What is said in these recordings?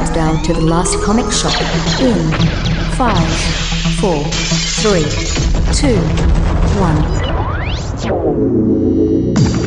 countdown to the last comic shop in five, four, three, two, one.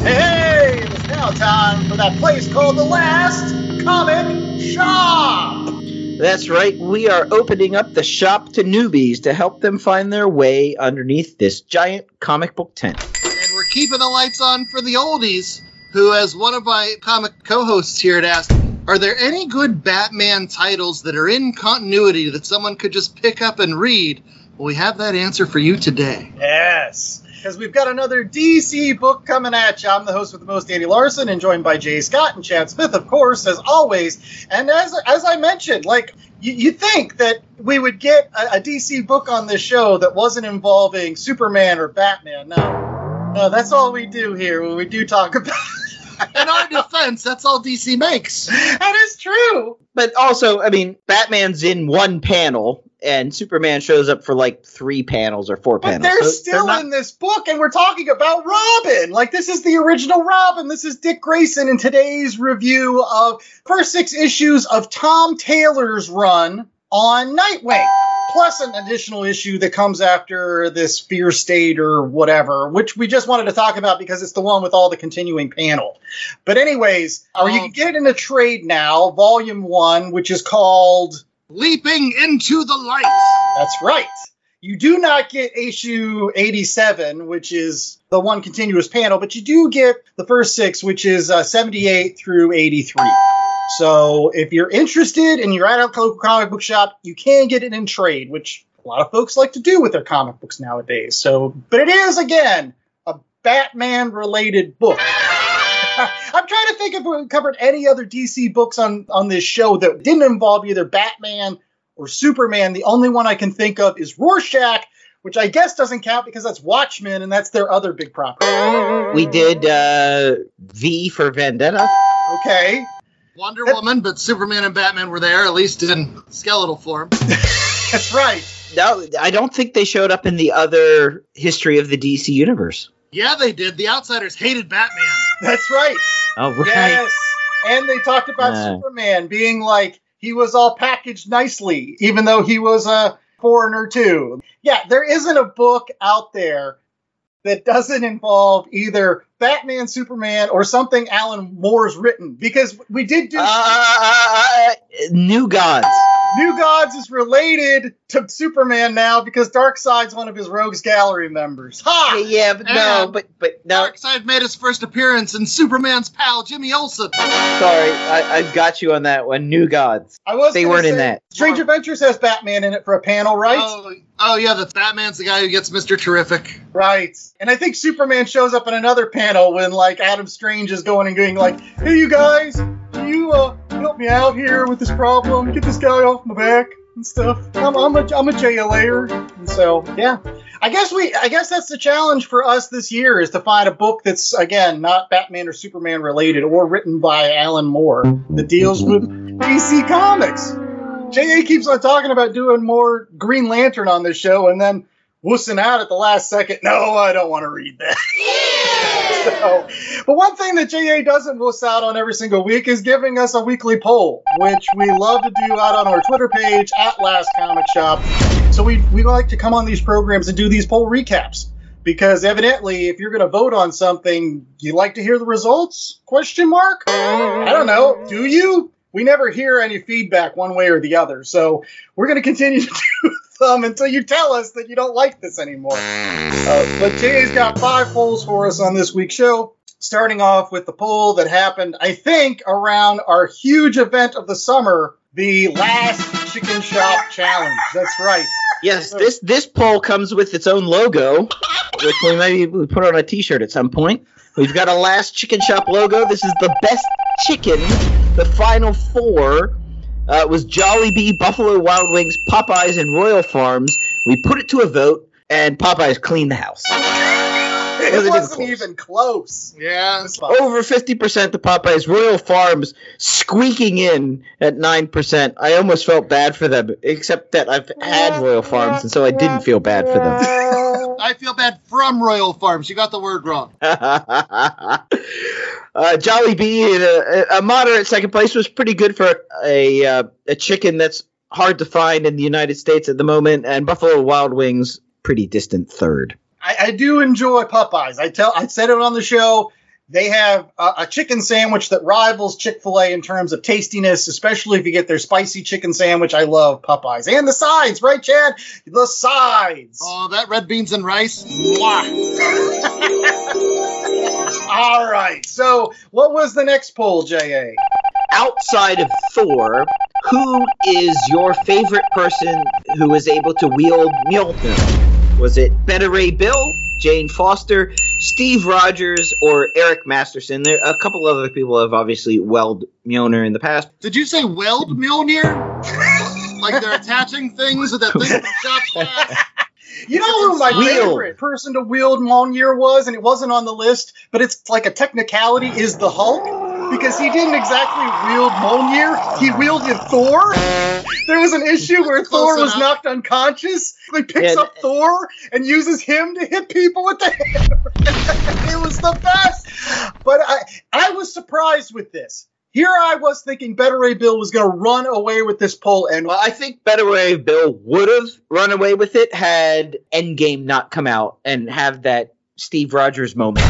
Hey, it's now time for that place called the Last Comic Shop. That's right. We are opening up the shop to newbies to help them find their way underneath this giant comic book tent. And we're keeping the lights on for the oldies, who, as one of my comic co hosts here had asked, are there any good Batman titles that are in continuity that someone could just pick up and read? Well, we have that answer for you today. Yes. Because we've got another DC book coming at you. I'm the host with the most, Andy Larson, and joined by Jay Scott and Chad Smith, of course, as always. And as as I mentioned, like you, you think that we would get a, a DC book on this show that wasn't involving Superman or Batman. No, no, that's all we do here when we do talk about. In our defense, that's all DC makes. That is true. But also, I mean, Batman's in one panel, and Superman shows up for like three panels or four But panels. they're So still not- in this book, and we're talking about Robin. Like this is the original Robin. This is Dick Grayson in today's review of first six issues of Tom Taylor's run on Nightwing, plus an additional issue that comes after this Fear State or whatever, which we just wanted to talk about because it's the one with all the continuing panel. But anyways, or you can get it in a trade now, Volume One, which is called Leaping into the Light. That's right. You do not get issue 87, which is the one continuous panel, but you do get the first six, which is uh, 78 through 83. So if you're interested and you're at a local comic book shop, you can get it in trade, which a lot of folks like to do with their comic books nowadays. So, but it is again a Batman related book. I'm trying to think if we covered any other DC books on on this show that didn't involve either Batman or Superman. The only one I can think of is Rorschach, which I guess doesn't count because that's Watchmen and that's their other big property. we did uh, V for Vendetta. Okay. Wonder Woman, but Superman and Batman were there, at least in skeletal form. That's right. No, I don't think they showed up in the other history of the DC universe. Yeah, they did. The Outsiders hated Batman. That's right. Oh, right. Yes. And they talked about Yeah. Superman being like he was all packaged nicely, even though he was a foreigner too. Yeah, there isn't a book out there that doesn't involve either Batman, Superman, or something Alan Moore's written. Because we did do Uh, uh, uh, New Gods. New Gods is related to Superman now because Darkseid's one of his Rogues Gallery members. Ha! Yeah, but no, And but but no. Darkseid made his first appearance in Superman's pal, Jimmy Olsen. Sorry, I, I've got you on that one. New Gods. I was They weren't in that. Strange Adventures has Batman in it for a panel, right? Oh, oh, yeah, the Batman's the guy who gets Mr. Terrific. Right. And I think Superman shows up in another panel when like Adam Strange is going and going like, "Hey, you guys, can you uh, help me out here with this problem? Get this guy off my back and stuff. I'm, I'm a I'm a JLAer." And so yeah, I guess we I guess that's the challenge for us this year is to find a book that's again not Batman or Superman related or written by Alan Moore that deals with DC Comics. JA keeps on talking about doing more Green Lantern on this show and then wussing out at the last second. No, I don't want to read that. so, but one thing that JA doesn't wuss out on every single week is giving us a weekly poll, which we love to do out on our Twitter page at Last Comic Shop. So we we like to come on these programs and do these poll recaps because evidently, if you're going to vote on something, you like to hear the results? Question mark? I don't know. Do you? We never hear any feedback one way or the other. So we're going to continue to do them until you tell us that you don't like this anymore. Uh, but Jay's got five polls for us on this week's show. Starting off with the poll that happened, I think, around our huge event of the summer, the last Chicken Shop Challenge. That's right. Yes, this this poll comes with its own logo, which we maybe put on a T-shirt at some point. We've got a last chicken shop logo. This is the best chicken. The final four uh, was Jollibee, Buffalo Wild Wings, Popeyes, and Royal Farms. We put it to a vote, and Popeyes cleaned the house. It Wasn't even wasn't close. even close. Yeah. Over 50% to Popeyes. Royal Farms squeaking in at 9%. I almost felt bad for them, except that I've had Royal Farms, and so I didn't feel bad for them. I feel bad from Royal Farms. You got the word wrong. Uh, Jollibee in a, a moderate second place was pretty good for a uh, a chicken that's hard to find in the United States at the moment, and Buffalo Wild Wings pretty distant third. I, I do enjoy Popeyes. I tell I said it on the show. They have a, a chicken sandwich that rivals Chick Fil A in terms of tastiness, especially if you get their spicy chicken sandwich. I love Popeyes and the sides, right, Chad? The sides. Oh, that red beans and rice. Mwah. All right. So, what was the next poll, Ja? Outside of Thor, who is your favorite person who was able to wield Mjolnir? Was it Beta Ray Bill, Jane Foster, Steve Rogers, or Eric Masterson? There a couple other people have obviously weld Mjolnir in the past. Did you say weld Mjolnir? like they're attaching things with that thing from shop class? You know who my Wield. favorite person to wield Mjolnir was, and it wasn't on the list, but it's like a technicality, is the Hulk. Because he didn't exactly wield Mjolnir, he wielded Thor. There was an issue where Thor was knocked unconscious. He picks Yeah, up Thor and uses him to hit people with the hammer. it was the best. But I, I was surprised with this. Here I was thinking Beta Ray Bill was going to run away with this poll, and Well, I think Beta Ray Bill would have run away with it had Endgame not come out and have that Steve Rogers moment.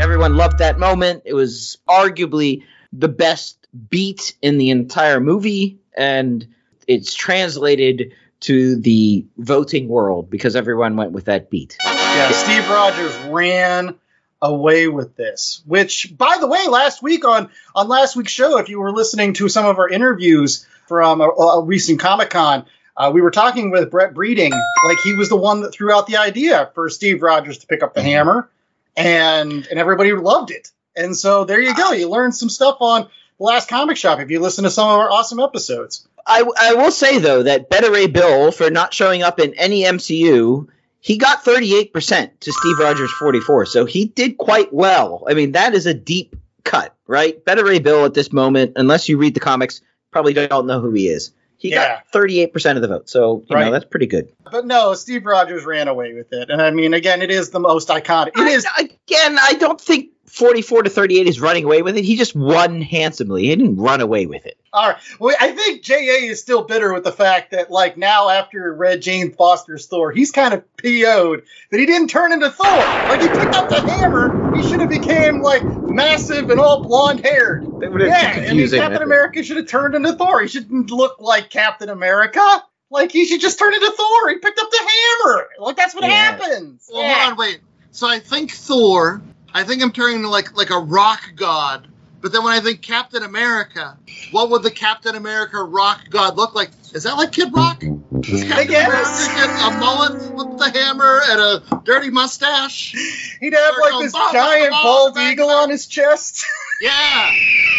Everyone loved that moment. It was arguably the best beat in the entire movie, and it's translated to the voting world because everyone went with that beat. Yeah, Steve Rogers ran away with this. Which, by the way, last week on on last week's show, if you were listening to some of our interviews from a, a recent Comic Con, uh, we were talking with Brett Breeding. Like he was the one that threw out the idea for Steve Rogers to pick up the hammer, and and everybody loved it. And so there you go. You learned some stuff on the last comic shop if you listen to some of our awesome episodes. I, I will say though that Beta Ray Bill for not showing up in any MCU, he got 38% to Steve Rogers 44. So he did quite well. I mean, that is a deep cut, right? Beta Ray Bill at this moment, unless you read the comics, probably don't know who he is. He Yeah. got 38% of the vote. So, you Right. know, that's pretty good. But no, Steve Rogers ran away with it. And I mean, again, it is the most iconic. It I- is again, I don't think 44 to 38 is running away with it. He just won handsomely. He didn't run away with it. All right. Well, I think JA is still bitter with the fact that, like, now after Red Jane Foster's Thor, he's kind of PO'd that he didn't turn into Thor. Like, he picked up the hammer, he should have became, like, massive and all blonde haired. That would have Yeah, been I mean, Captain. America should have turned into Thor. He shouldn't look like Captain America. Like, he should just turn into Thor. He picked up the hammer. Like, that's what Yeah. happens. Well, Yeah. hold on, wait. So I think Thor. I think I'm turning into like like a rock god. But then when I think Captain America, what would the Captain America rock god look like? Is that like Kid Rock? Captain guess. A mullet with the hammer and a dirty mustache? He'd have, like, this ball, giant bald eagle bang. on his chest. Yeah.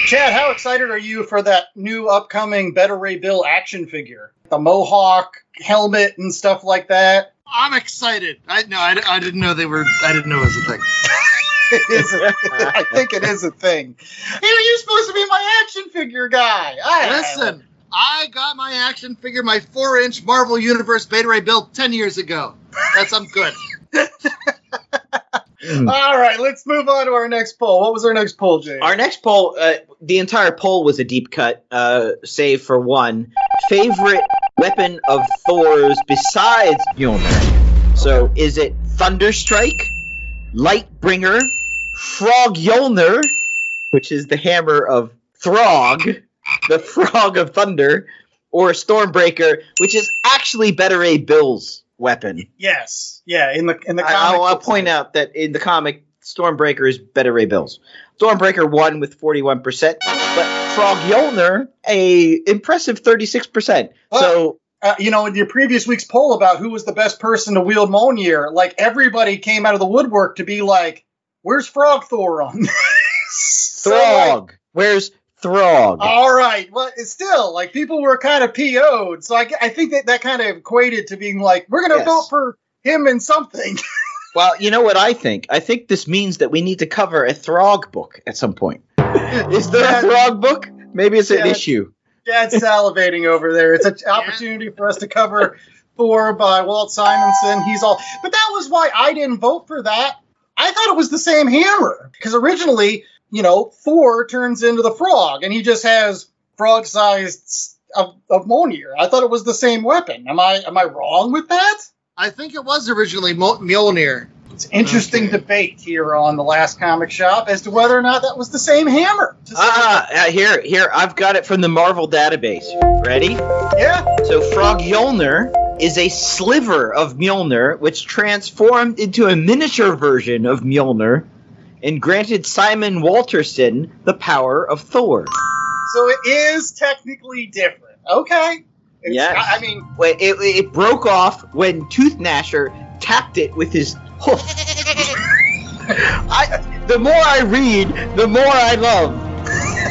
Chad, how excited are you for that new upcoming Beta Ray Bill action figure? The mohawk helmet and stuff like that. I'm excited. I no, I, I didn't know they were. I didn't know it was a thing. It is a, I think it is a thing. Hey, are you supposed to be my action figure guy? I, Listen, I got my action figure, my four-inch Marvel Universe Beta Ray Bill ten years ago. That's I'm good. All right, let's move on to our next poll. What was our next poll, Jay? Our next poll, uh, the entire poll was a deep cut, uh, save for one. Favorite weapon of Thor's besides Mjolnir? So is it Thunderstrike, Lightbringer, Frog Mjolnir, which is the hammer of Throg, the Frog of Thunder, or Stormbreaker, which is actually Beta Ray Bill's weapon? yes, yeah. In the in the comic I'll, I'll point out that in the comic, Stormbreaker is Beta Ray Bills. Stormbreaker won with 41%, but Frog Mjolnir, a impressive 36%. so, Uh, you know, in your previous week's poll about who was the best person to wield Mjolnir, like everybody came out of the woodwork to be like, "Where's Frog Thor on this?" So, like, Throg. Where's Throg? All right. Well, it's still like people were kind of PO'd. So I, I think that that kind of equated to being like, we're going to Yes. vote for him in something. well, you know what I think? I think this means that we need to cover a Throg book at some point. Is there a Throg book? Maybe it's an issue. Chad's salivating over there. It's an opportunity for us to cover Thor by Walt Simonson. He's all, but that was why I didn't vote for that. I thought it was the same hammer because originally you know, Thor turns into the frog and he just has frog sized of, of Mjolnir. I thought it was the same weapon. Am I am I wrong with that? I think it was originally Mo- Mjolnir. It's an interesting debate here on the last comic shop as to whether or not that was the same hammer. Ah, uh, here, here, I've got it from the Marvel database. Ready? yeah. So Frog Mjolnir is a sliver of Mjolnir, which transformed into a miniature version of Mjolnir, and granted Simon Walterson the power of Thor. So it is technically different. Okay. It's, Yes. I I mean, Wait, It, it broke off when Tooth Gnasher tapped it with his hoof. I, the more I read, the more I love.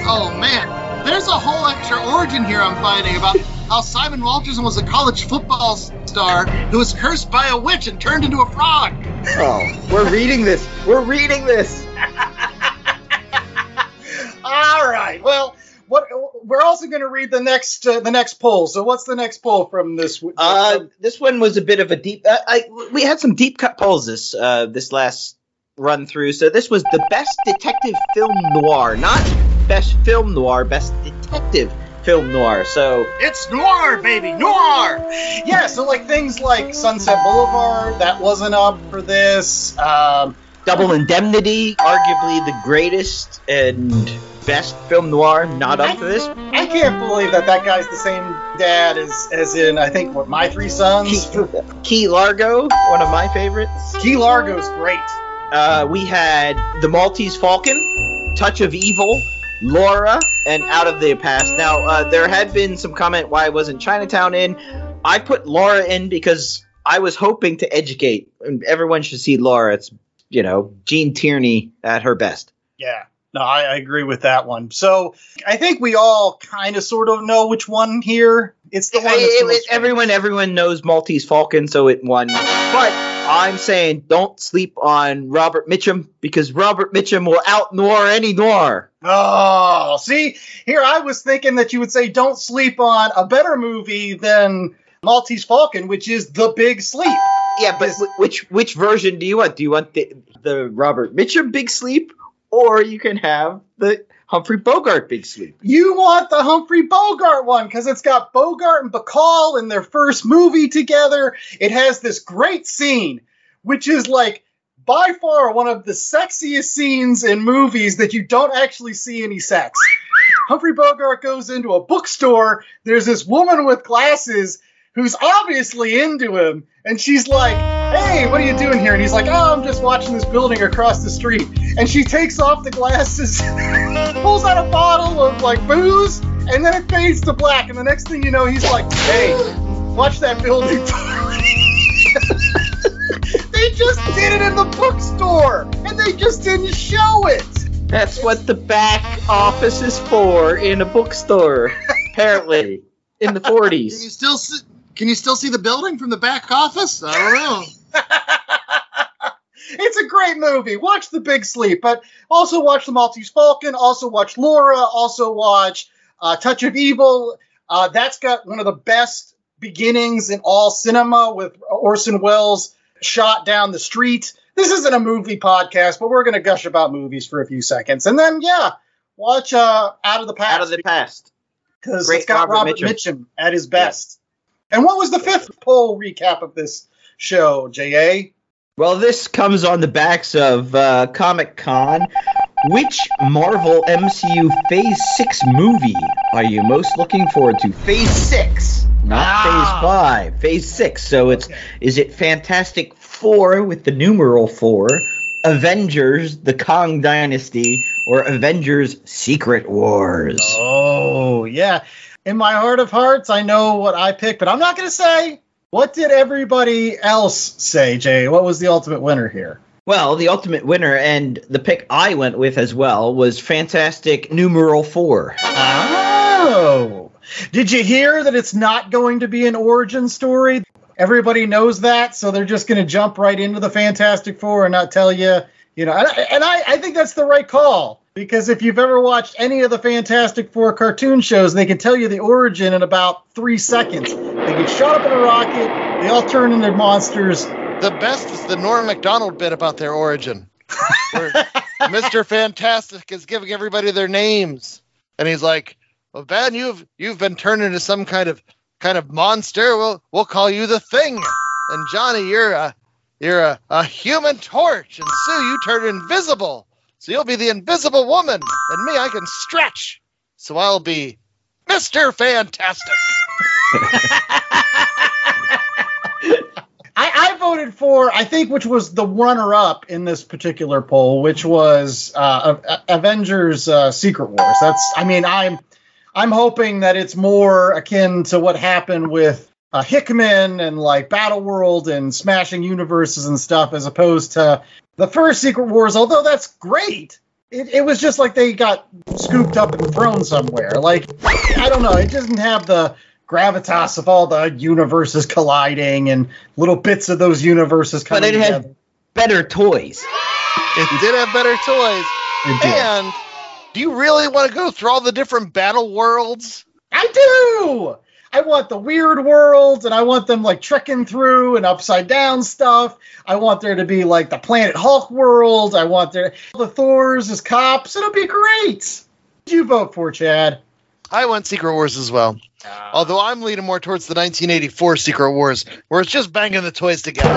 Oh man, there's a whole extra origin here I'm finding about how Simon Walterson was a college football star who was cursed by a witch and turned into a frog. Oh, we're reading this. We're reading this. all right. Well, what we're also going to read the next uh, the next poll. So what's the next poll from this? Uh, this one was a bit of a deep. Uh, I we had some deep cut polls this uh, this last run through. So this was the best detective film noir, not best film noir, best detective film noir. So It's noir, baby, noir. yeah. So like things like Sunset Boulevard that wasn't up for this. Um, Double Indemnity, arguably the greatest and best film noir, not up for this. I can't believe that that guy's the same dad as as in I think what my three sons. Key, Key Largo, one of my favorites. Key Largo's great. Uh, we had The Maltese Falcon, Touch of Evil, Laura, and Out of the Past. Now, uh, there had been some comment why I wasn't Chinatown in. I put Laura in because I was hoping to educate. Everyone should see Laura. It's, you know, Gene Tierney at her best. Yeah. No, I, I agree with that one. So I think we all kind of sort of know which one here. It's the one. It- it- everyone, everyone knows Maltese Falcon, so it won. But I'm saying don't sleep on Robert Mitchum because Robert Mitchum will out noir any noir. Oh, see, here I was thinking that you would say don't sleep on a better movie than Maltese Falcon, which is The Big Sleep. Yeah, but which which version do you want? Do you want the the Robert Mitchum Big Sleep, or you can have the Humphrey Bogart Big Sleep? You want the Humphrey Bogart one because it's got Bogart and Bacall in their first movie together. It has this great scene, which is like by far one of the sexiest scenes in movies that you don't actually see any sex. Humphrey Bogart goes into a bookstore. There's this woman with glasses who's obviously into him, and she's like, Hey, what are you doing here? And he's like, Oh, I'm just watching this building across the street. And she takes off the glasses, pulls out a bottle of like booze, and then it fades to black. And the next thing you know, he's like, Hey, watch that building. they just did it in the bookstore, and they just didn't show it. That's what the back office is for in a bookstore, apparently, in the Can you still see, can you still see the building from the back office? I don't know. it's a great movie. Watch The Big Sleep, but also watch The Maltese Falcon. Also watch Laura. Also watch uh, Touch of Evil. Uh, that's got one of the best beginnings in all cinema with Orson Welles shot down the street. This isn't a movie podcast, but we're going to gush about movies for a few seconds, and then yeah, watch uh, Out of the Past Out of the past. because Great it's got Robert Robert, Mitchum. Mitchum. at his best. And what was the fifth poll recap of this show, J.A.? Well, this comes on the backs of uh, Comic Con. Which Marvel MCU Phase 6 movie are you most looking forward to? Phase 6, not Ah. Phase 5. Phase 6. So it's Okay. is it Fantastic 4 with the numeral 4, Avengers The Kang Dynasty, or Avengers Secret Wars? Oh, yeah. In my heart of hearts, I know what I picked, but I'm not going to say. What did everybody else say, Jay? What was the ultimate winner here? Well, the ultimate winner and the pick I went with as well was Fantastic numeral 4. Oh. Did you hear that it's not going to be an origin story? Everybody knows that, so they're just going to jump right into the Fantastic Four and not tell you, you know. And, I- and I, I think that's the right call because if you've ever watched any of the Fantastic Four cartoon shows, they can tell you the origin in about three seconds. They get shot up in a rocket, they all turn into monsters. The best is the Norm Macdonald bit about their origin. Mr. Fantastic is giving everybody their names. And he's like, Well, Ben, you've you've been turned into some kind of kind of monster. We'll we'll call you the thing. And Johnny, you're a you're a, a human torch. And Sue, you turn invisible. So you'll be the invisible woman. And me, I can stretch. So I'll be Mr. Fantastic. I, I voted for, I think, which was the runner-up in this particular poll, which was uh, A- Avengers: uh, Secret Wars. That's, I mean, I'm, I'm hoping that it's more akin to what happened with uh, Hickman and like Battle World and smashing universes and stuff, as opposed to the first Secret Wars. Although that's great, it, it was just like they got scooped up and thrown somewhere. Like, I don't know, it doesn't have the gravitas of all the universes colliding and little bits of those universes coming But coming it had together. better toys. It did have better toys. It did. And do you really want to go through all the different battle worlds? I do. I want the weird worlds, and I want them like trekking through and upside down stuff. I want there to be like the Planet Hulk world. I want there the Thors as cops. It'll be great. What'd you vote for, Chad? I went Secret Wars as well. Although I'm leaning more towards the 1984 Secret Wars, where it's just banging the toys together.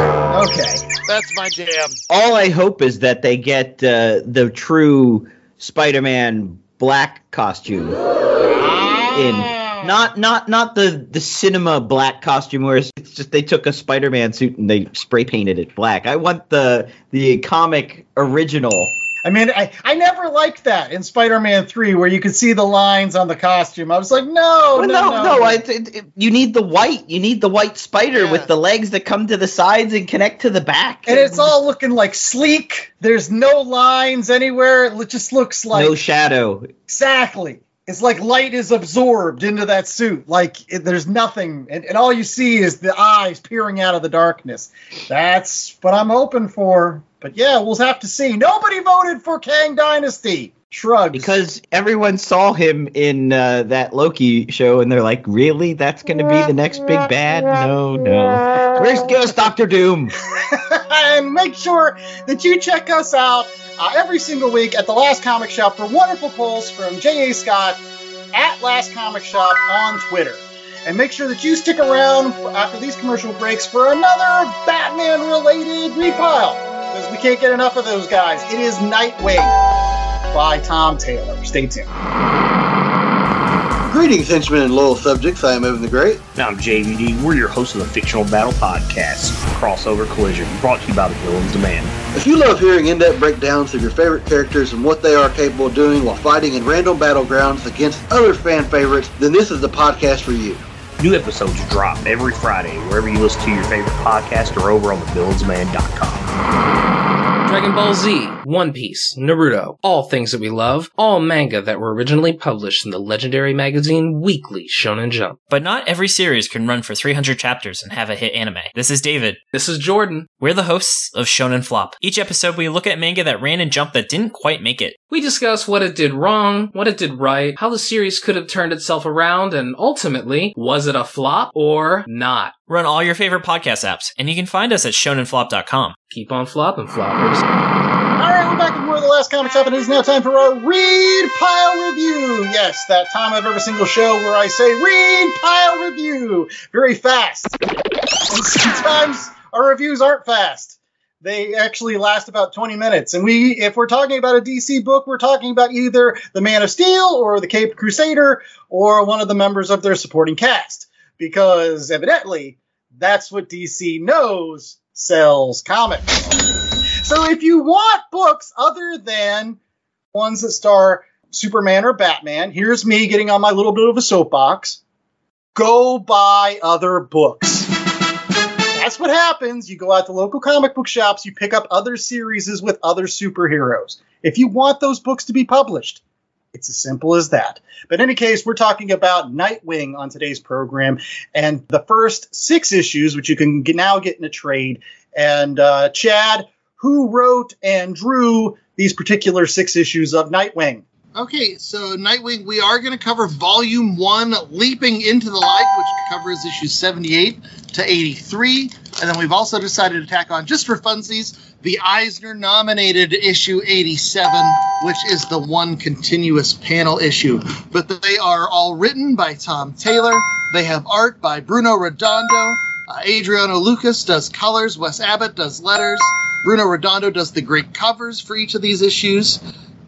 Okay. That's my jam. All I hope is that they get uh, the true Spider-Man black costume in. Not not not the the cinema black costume where it's just they took a Spider-Man suit and they spray painted it black. I want the the comic original. I mean, I, I never liked that in Spider-Man 3 where you could see the lines on the costume. I was like, no, Well, no, no, no. it, it- you need the white. You need the white spider Yeah. with the legs that come to the sides and connect to the back. and it's all looking like sleek. There's no lines anywhere. It just looks like no shadow. Exactly. It's like light is absorbed into that suit. Like it, there's nothing, and, and all you see is the eyes peering out of the darkness. That's what I'm hoping for. But yeah, we'll have to see. Nobody voted for Kang Dynasty. Shrugs. Because everyone saw him in uh, that Loki show, and they're like, "Really? That's going to be the next big bad? No, no. Where's Ghost Doctor Doom?" and make sure that you check us out uh, every single week at the Last Comic Shop for wonderful polls from J.A. Scott at Last Comic Shop on Twitter. And make sure that you stick around after these commercial breaks for another Batman related repile. Because we can't get enough of those guys. It is Nightwing by Tom Taylor. Stay tuned. Greetings, henchmen and loyal subjects. I am Evan the Great. I'm JVD. We're your hosts of the Fictional Battle Podcast, Crossover Collision, brought to you by the Villains Demand. If you love hearing in-depth breakdowns of your favorite characters and what they are capable of doing while fighting in random battlegrounds against other fan favorites, then this is the podcast for you. New episodes drop every Friday wherever you listen to your favorite podcast or over on thevillainsdemand.com. Dragon Ball Z, One Piece, Naruto, all things that we love, all manga that were originally published in the legendary magazine Weekly Shonen Jump. But not every series can run for 300 chapters and have a hit anime. This is David. This is Jordan. We're the hosts of Shonen Flop. Each episode, we look at manga that ran and Jump that didn't quite make it. We discuss what it did wrong, what it did right, how the series could have turned itself around, and ultimately, was it a flop or not? Run all your favorite podcast apps, and you can find us at shonenflop.com. Keep on flopping, floppers. All right, we're back with more of the last comic shop, and it is now time for our read pile review. Yes, that time of every single show where I say read pile review very fast. And sometimes our reviews aren't fast. They actually last about 20 minutes. And we, if we're talking about a DC book, we're talking about either the Man of Steel or the Cape Crusader or one of the members of their supporting cast. Because evidently, that's what DC knows sells comics. So if you want books other than ones that star Superman or Batman, here's me getting on my little bit of a soapbox. Go buy other books. That's what happens. You go out to local comic book shops, you pick up other series with other superheroes. If you want those books to be published, it's as simple as that. But in any case, we're talking about Nightwing on today's program, and the first six issues, which you can get, now get in a trade. And uh, Chad, who wrote and drew these particular six issues of Nightwing? Okay, so Nightwing, we are going to cover Volume 1, Leaping into the Light, which covers issues 78 to 83. And then we've also decided to tack on, just for funsies, the Eisner nominated issue 87, which is the one continuous panel issue. But they are all written by Tom Taylor. They have art by Bruno Redondo. Uh, Adriano Lucas does colors. Wes Abbott does letters. Bruno Redondo does the great covers for each of these issues.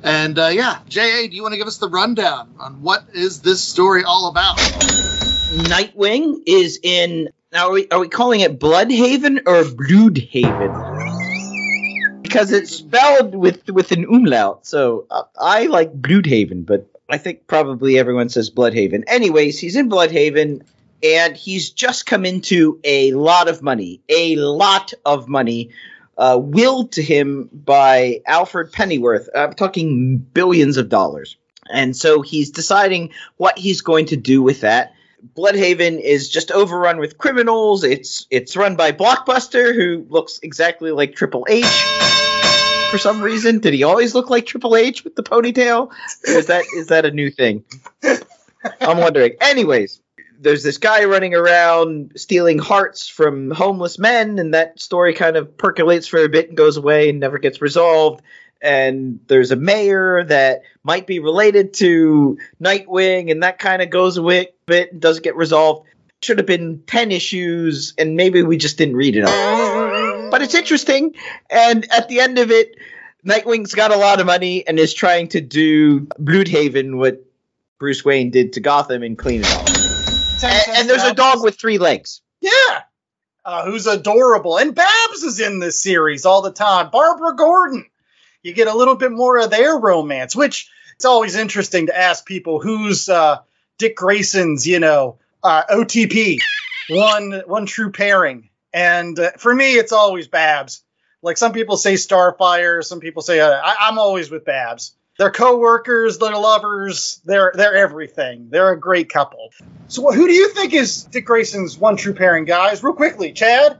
And uh, yeah, J.A., do you want to give us the rundown on what is this story all about? Nightwing is in. Now, are we, are we calling it Bloodhaven or Bloodhaven? Because it's spelled with with an umlaut. So uh, I like Bloodhaven, but I think probably everyone says Bloodhaven. Anyways, he's in Bloodhaven, and he's just come into a lot of money, a lot of money, uh, willed to him by Alfred Pennyworth. I'm talking billions of dollars. And so he's deciding what he's going to do with that. Bloodhaven is just overrun with criminals. It's it's run by Blockbuster, who looks exactly like Triple H for some reason. Did he always look like Triple H with the ponytail? Or is that is that a new thing? I'm wondering. Anyways, there's this guy running around stealing hearts from homeless men, and that story kind of percolates for a bit and goes away and never gets resolved. And there's a mayor that might be related to Nightwing, and that kind of goes away a bit and doesn't get resolved. Should have been 10 issues, and maybe we just didn't read enough. But it's interesting, and at the end of it, Nightwing's got a lot of money and is trying to do Bloodhaven what Bruce Wayne did to Gotham and clean it up. And, and there's a dog with three legs. Yeah. Uh, who's adorable. And Babs is in this series all the time. Barbara Gordon. You get a little bit more of their romance, which it's always interesting to ask people who's uh, Dick Grayson's, you know, uh, OTP, one one true pairing. And uh, for me, it's always Babs. Like some people say Starfire, some people say uh, I, I'm always with Babs. They're co-workers, they're lovers, they're they're everything. They're a great couple. So who do you think is Dick Grayson's one true pairing, guys? Real quickly, Chad.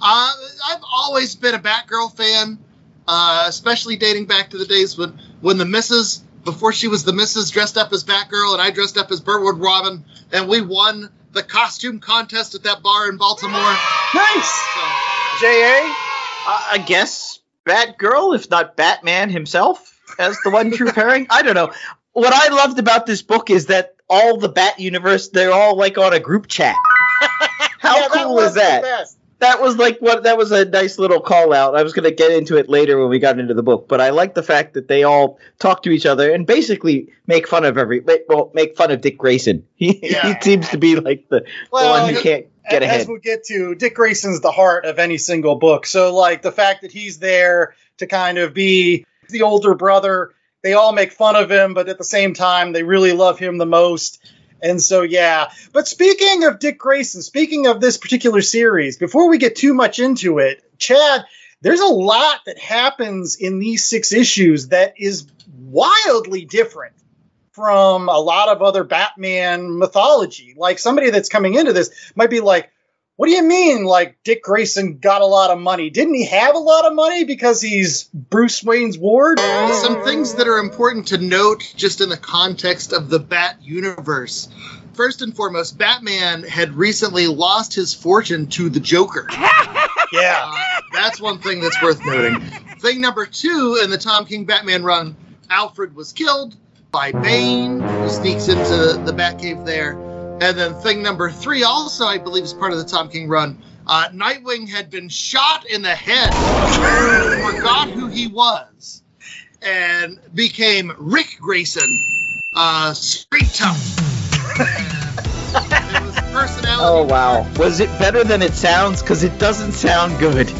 Uh, I've always been a Batgirl fan, uh, especially dating back to the days when when the Missus, before she was the Missus, dressed up as Batgirl, and I dressed up as Burt Ward Robin, and we won the costume contest at that bar in Baltimore. Nice. So, J.A. I I guess Batgirl, if not Batman himself, as the one true pairing. I don't know. What I loved about this book is that all the Bat universe, they're all like on a group chat. How Yeah, cool was is that? That was like what that was a nice little call out. I was going to get into it later when we got into the book, but I like the fact that they all talk to each other and basically make fun of every well, make fun of Dick Grayson. He, Yeah. he seems to be like the, the Well, one who can't get as ahead. As we'll get to, Dick Grayson's the heart of any single book. So, like, the fact that he's there to kind of be the older brother, they all make fun of him, but at the same time, they really love him the most. And so, yeah. But speaking of Dick Grayson, speaking of this particular series, before we get too much into it, Chad, there's a lot that happens in these six issues that is wildly different from a lot of other Batman mythology. Like somebody that's coming into this might be like, what do you mean like Dick Grayson got a lot of money? Didn't he have a lot of money because he's Bruce Wayne's ward? some things that are important to note just in the context of the Bat universe. First and foremost, Batman had recently lost his fortune to the Joker. Yeah. Uh, that's one thing that's worth noting. Thing number two in the Tom King Batman run, Alfred was killed by Bane, who sneaks into the Batcave there. And then thing number three, also I believe is part of the Tom King run, uh, Nightwing had been shot in the head, forgot who he was, and became Rick Grayson, uh, street tough. it was personality. Oh wow, was it better than it sounds? Because it doesn't sound good.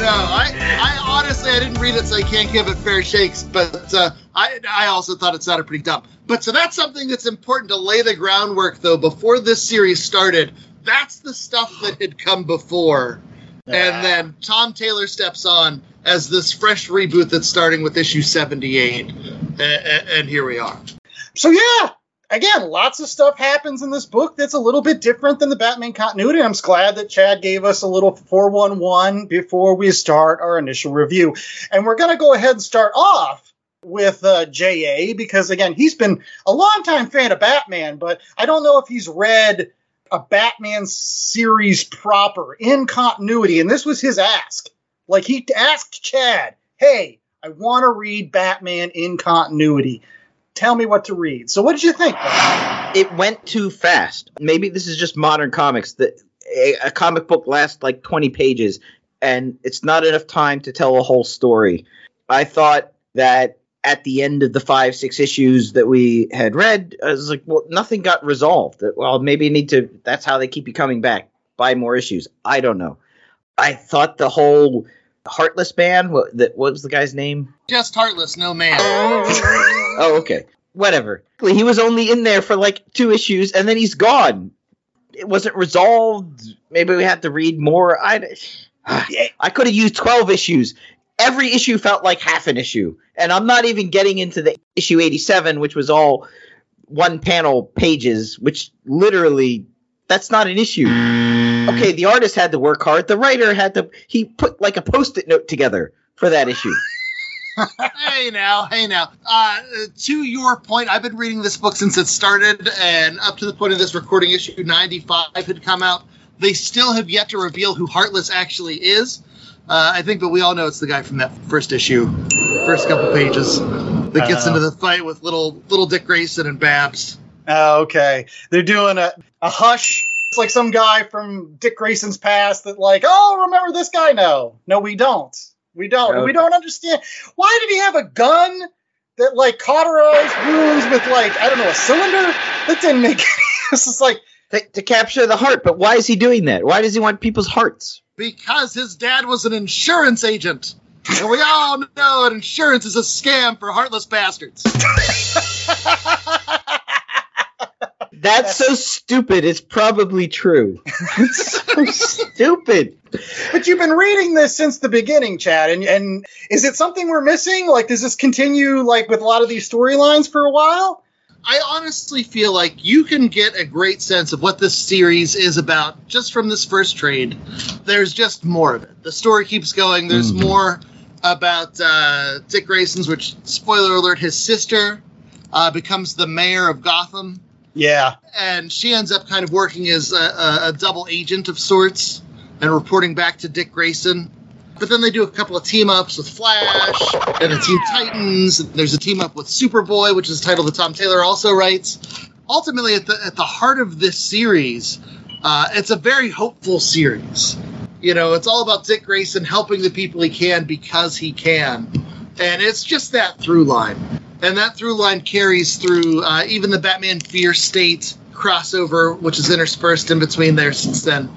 No, I, I honestly I didn't read it, so I can't give it fair shakes. But uh, I, I also thought it sounded pretty dumb. But so that's something that's important to lay the groundwork, though, before this series started. That's the stuff that had come before, and then Tom Taylor steps on as this fresh reboot that's starting with issue seventy-eight, and, and here we are. So yeah, again, lots of stuff happens in this book that's a little bit different than the Batman continuity. I'm just glad that Chad gave us a little 411 before we start our initial review. And we're going to go ahead and start off with uh, JA because again, he's been a longtime fan of Batman, but I don't know if he's read a Batman series proper in continuity, and this was his ask. Like he asked Chad, "Hey, I want to read Batman in continuity. Tell me what to read." So, what did you think? It went too fast. Maybe this is just modern comics. That a, a comic book lasts like 20 pages, and it's not enough time to tell a whole story. I thought that at the end of the five, six issues that we had read, I was like, well, nothing got resolved. Well, maybe you need to. That's how they keep you coming back. Buy more issues. I don't know. I thought the whole Heartless band. What, that, what was the guy's name? Just heartless, no man. Oh, okay. Whatever. He was only in there for like two issues, and then he's gone. It wasn't resolved. Maybe we had to read more. I, I could have used twelve issues. Every issue felt like half an issue, and I'm not even getting into the issue 87, which was all one panel pages, which literally that's not an issue. Okay, the artist had to work hard. The writer had to. He put like a post-it note together for that issue. hey now, hey now. Uh, to your point, I've been reading this book since it started, and up to the point of this recording, issue 95 had come out. They still have yet to reveal who Heartless actually is. Uh, I think, but we all know it's the guy from that first issue, first couple pages, that gets into the fight with little little Dick Grayson and Babs. Oh, okay. They're doing a, a hush. It's like some guy from Dick Grayson's past that, like, oh, remember this guy? No, no, we don't. We don't. Okay. We don't understand. Why did he have a gun that, like, cauterized wounds with, like, I don't know, a cylinder? That didn't make. this is like, to, to capture the heart. But why is he doing that? Why does he want people's hearts? Because his dad was an insurance agent. And we all know an insurance is a scam for heartless bastards. That's so stupid. It's probably true. it's so stupid. but you've been reading this since the beginning, Chad, and and is it something we're missing? Like, does this continue like with a lot of these storylines for a while? I honestly feel like you can get a great sense of what this series is about just from this first trade. There's just more of it. The story keeps going. There's more about uh, Dick Grayson's, which, spoiler alert, his sister uh, becomes the mayor of Gotham. Yeah. And she ends up kind of working as a, a, a double agent of sorts and reporting back to Dick Grayson. But then they do a couple of team ups with Flash and the Teen Titans. There's a team up with Superboy, which is a title that Tom Taylor also writes. Ultimately, at the at the heart of this series, uh, it's a very hopeful series. You know, it's all about Dick Grayson helping the people he can because he can, and it's just that through line. And that through line carries through uh, even the Batman Fear State crossover, which is interspersed in between there since then.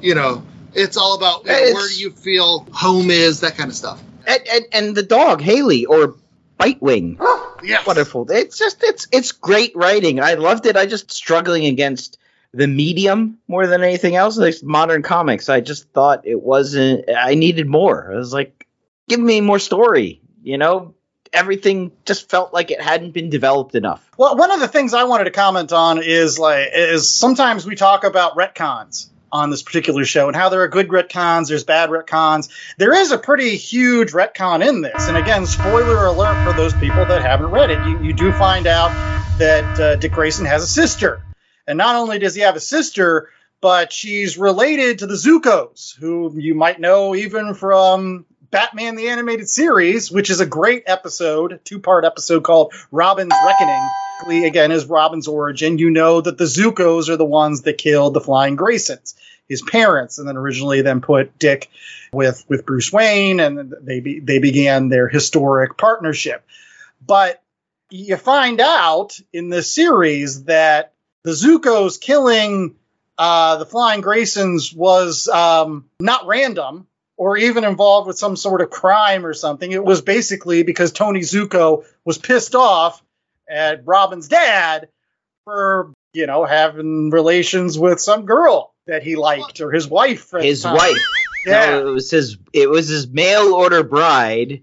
You know, it's all about you know, It's- where do you feel home is, that kind of stuff. And, and, and the dog Haley or Bitewing, Yes. wonderful. It's just it's it's great writing. I loved it. I just struggling against the medium more than anything else. Like modern comics, I just thought it wasn't. I needed more. I was like, give me more story. You know, everything just felt like it hadn't been developed enough. Well, one of the things I wanted to comment on is like is sometimes we talk about retcons on this particular show and how there are good retcons, there's bad retcons. There is a pretty huge retcon in this, and again, spoiler alert for those people that haven't read it. You you do find out that uh, Dick Grayson has a sister, and not only does he have a sister, but she's related to the Zuccos, who you might know even from Batman the Animated Series, which is a great episode, two part episode called Robin's Reckoning. Again, is Robin's origin. You know that the Zuccos are the ones that killed the Flying Graysons, his parents, and then originally then put Dick with with Bruce Wayne, and they be, they began their historic partnership. But you find out in this series that the Zuccos killing uh, the Flying Graysons was um, not random or even involved with some sort of crime or something. It was basically because Tony Zucco was pissed off at Robin's dad for, you know, having relations with some girl that he liked or his wife. His wife. Yeah. No, it was his. It was his mail order bride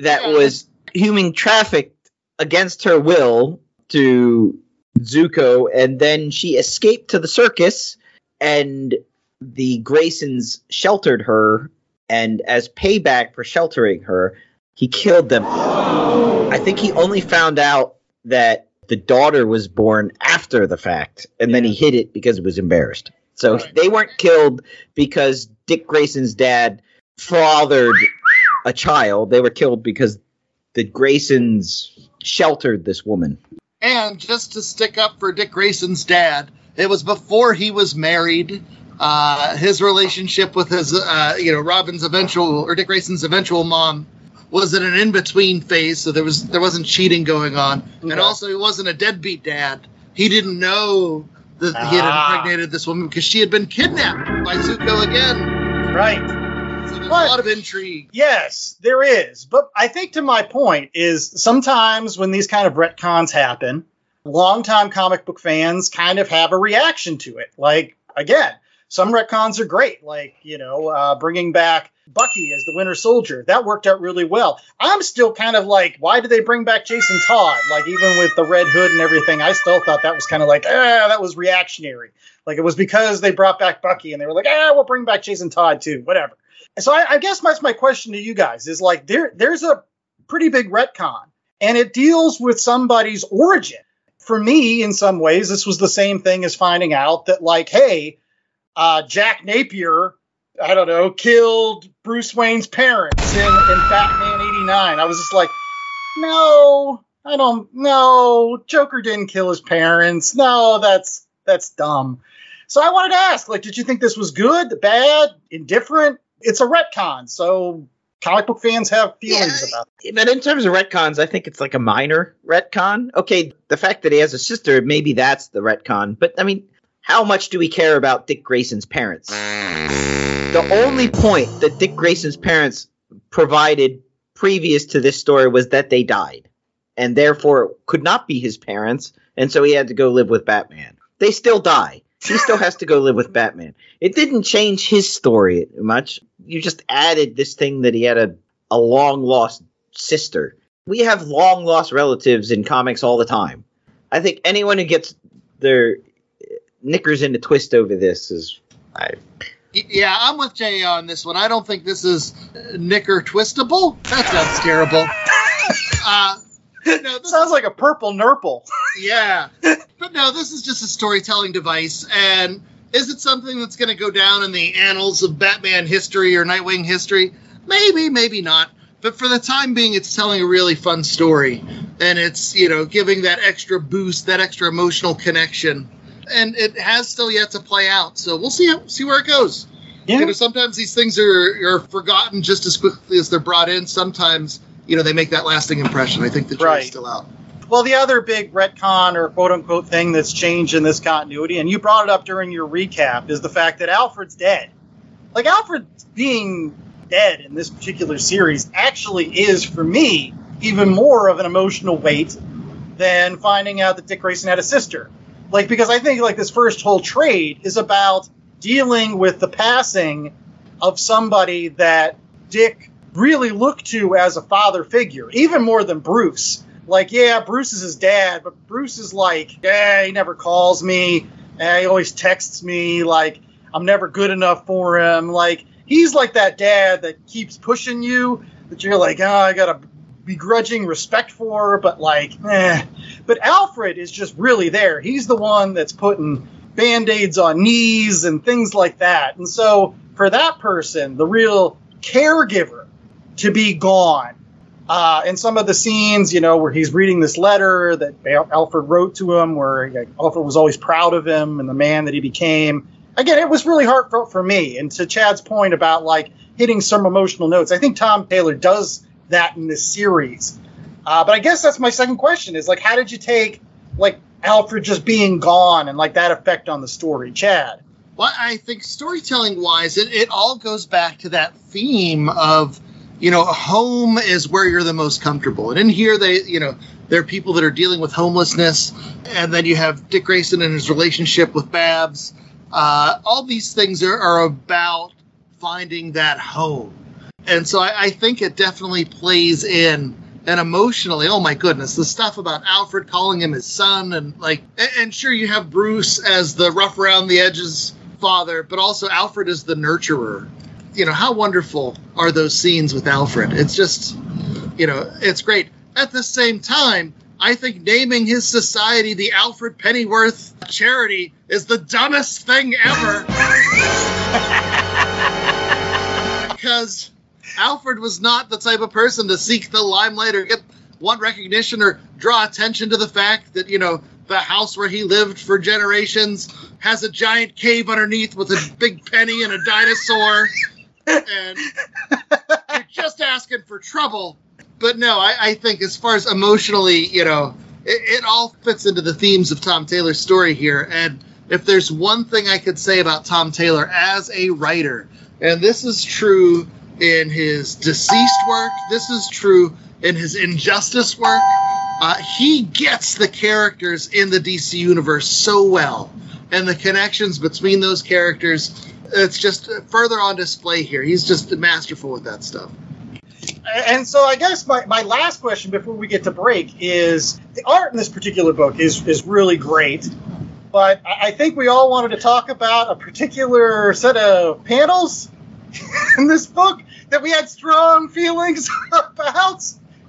that Yeah. was human trafficked against her will to Zuko, and then she escaped to the circus, and the Graysons sheltered her, and as payback for sheltering her, he killed them. I think he only found out that the daughter was born after the fact, and then he hid it because he was embarrassed. So Right. they weren't killed because Dick Grayson's dad fathered a child. They were killed because the Graysons sheltered this woman. And just to stick up for Dick Grayson's dad, it was before he was married. Uh, his relationship with his, uh, you know, Robin's eventual or Dick Grayson's eventual mom was in an in-between phase, so there was there wasn't cheating going on, Okay. and also he wasn't a deadbeat dad. He didn't know that he had Ah. impregnated this woman because she had been kidnapped by Zucco again. Right. So there's But- a lot of intrigue. Yes, there is. But I think to my point is sometimes when these kind of retcons happen, longtime comic book fans kind of have a reaction to it. Like, again, some retcons are great, like, you know, uh, bringing back Bucky as the Winter Soldier. That worked out really well. I'm still kind of like, why did they bring back Jason Todd? Like, even with the Red Hood and everything, I still thought that was kind of like, ah, that was reactionary. Like, it was because they brought back Bucky and they were like, ah, we'll bring back Jason Todd too, whatever. So I, I guess that's my question to you guys is like there there's a pretty big retcon and it deals with somebody's origin. For me, in some ways, this was the same thing as finding out that like, hey, uh, Jack Napier, I don't know, killed Bruce Wayne's parents in, in Batman '89. I was just like, no, I don't. No, Joker didn't kill his parents. No, that's that's dumb. So I wanted to ask, like, did you think this was good, bad, indifferent? It's a retcon, so comic book fans have feelings Yeah. about it. But in terms of retcons, I think it's like a minor retcon. Okay, the fact that he has a sister, maybe that's the retcon. But I mean, how much do we care about Dick Grayson's parents? The only point that Dick Grayson's parents provided previous to this story was that they died, and therefore could not be his parents, and so he had to go live with Batman. They still die. He still has to go live with Batman. It didn't change his story much. You just added this thing that he had a, a long lost sister. We have long lost relatives in comics all the time. I think anyone who gets their knickers in a twist over this is I. Yeah, I'm with Jay on this one. I don't think this is knicker twistable. That sounds terrible. Uh, no, this Sounds like a purple nurple. yeah. But no, this is just a storytelling device. And is it something that's going to go down in the annals of Batman history or Nightwing history? Maybe, maybe not. But for the time being, it's telling a really fun story. And it's, you know, giving that extra boost, that extra emotional connection. And it has still yet to play out. So we'll see how, see where it goes. Yeah. You know, sometimes these things are, are forgotten just as quickly as they're brought in. Sometimes, you know, they make that lasting impression. I think the jury's Right. still out. Well, the other big retcon or quote unquote thing that's changed in this continuity, and you brought it up during your recap, is the fact that Alfred's dead. Like, Alfred being dead in this particular series actually is, for me, even more of an emotional weight than finding out that Dick Grayson had a sister. Like, because I think, like, this first whole trade is about dealing with the passing of somebody that Dick really looked to as a father figure, even more than Bruce. Like, yeah, Bruce is his dad, but Bruce is like, yeah, he never calls me. he always texts me. Like, I'm never good enough for him. Like, he's like that dad that keeps pushing you, that you're like, oh, I got a begrudging respect for, but like, eh. But Alfred is just really there. He's the one that's putting band aids on knees and things like that. And so, for that person, the real caregiver to be gone. Uh, and some of the scenes, you know, where he's reading this letter that Alfred wrote to him, where like, Alfred was always proud of him and the man that he became. Again, it was really heartfelt for me. And to Chad's point about like hitting some emotional notes, I think Tom Taylor does that in this series. Uh, but I guess that's my second question: is like, how did you take like Alfred just being gone and like that effect on the story, Chad? Well, I think storytelling wise, it, it all goes back to that theme of, you know, home is where you're the most comfortable. And in here, they, you know, there are people that are dealing with homelessness. And then you have Dick Grayson and his relationship with Babs. Uh, all these things are, are about finding that home. And so I, I think it definitely plays in. And emotionally, oh my goodness, the stuff about Alfred calling him his son, and like, and, sure, you have Bruce as the rough around the edges father, but also Alfred is the nurturer. You know, how wonderful are those scenes with Alfred? It's just, you know, it's great. At the same time, I think naming his society the Alfred Pennyworth Charity is the dumbest thing ever. because Alfred was not the type of person to seek the limelight or get one recognition or draw attention to the fact that you know the house where he lived for generations has a giant cave underneath with a big penny and a dinosaur. And you're just asking for trouble. But no I, I think as far as emotionally you know it, it all fits into the themes of tom taylor's story here. And if there's one thing i could say about tom taylor as a writer and this is true in his DCeased work this is true in his injustice work uh, he gets the characters in the DC universe so well, and the connections between those characters. It's just further on display here. He's just masterful with that stuff. And so I guess my, my last question before we get to break is the art in this particular book is, is really great. But I I think we all wanted to talk about a particular set of panels in this book that we had strong feelings about.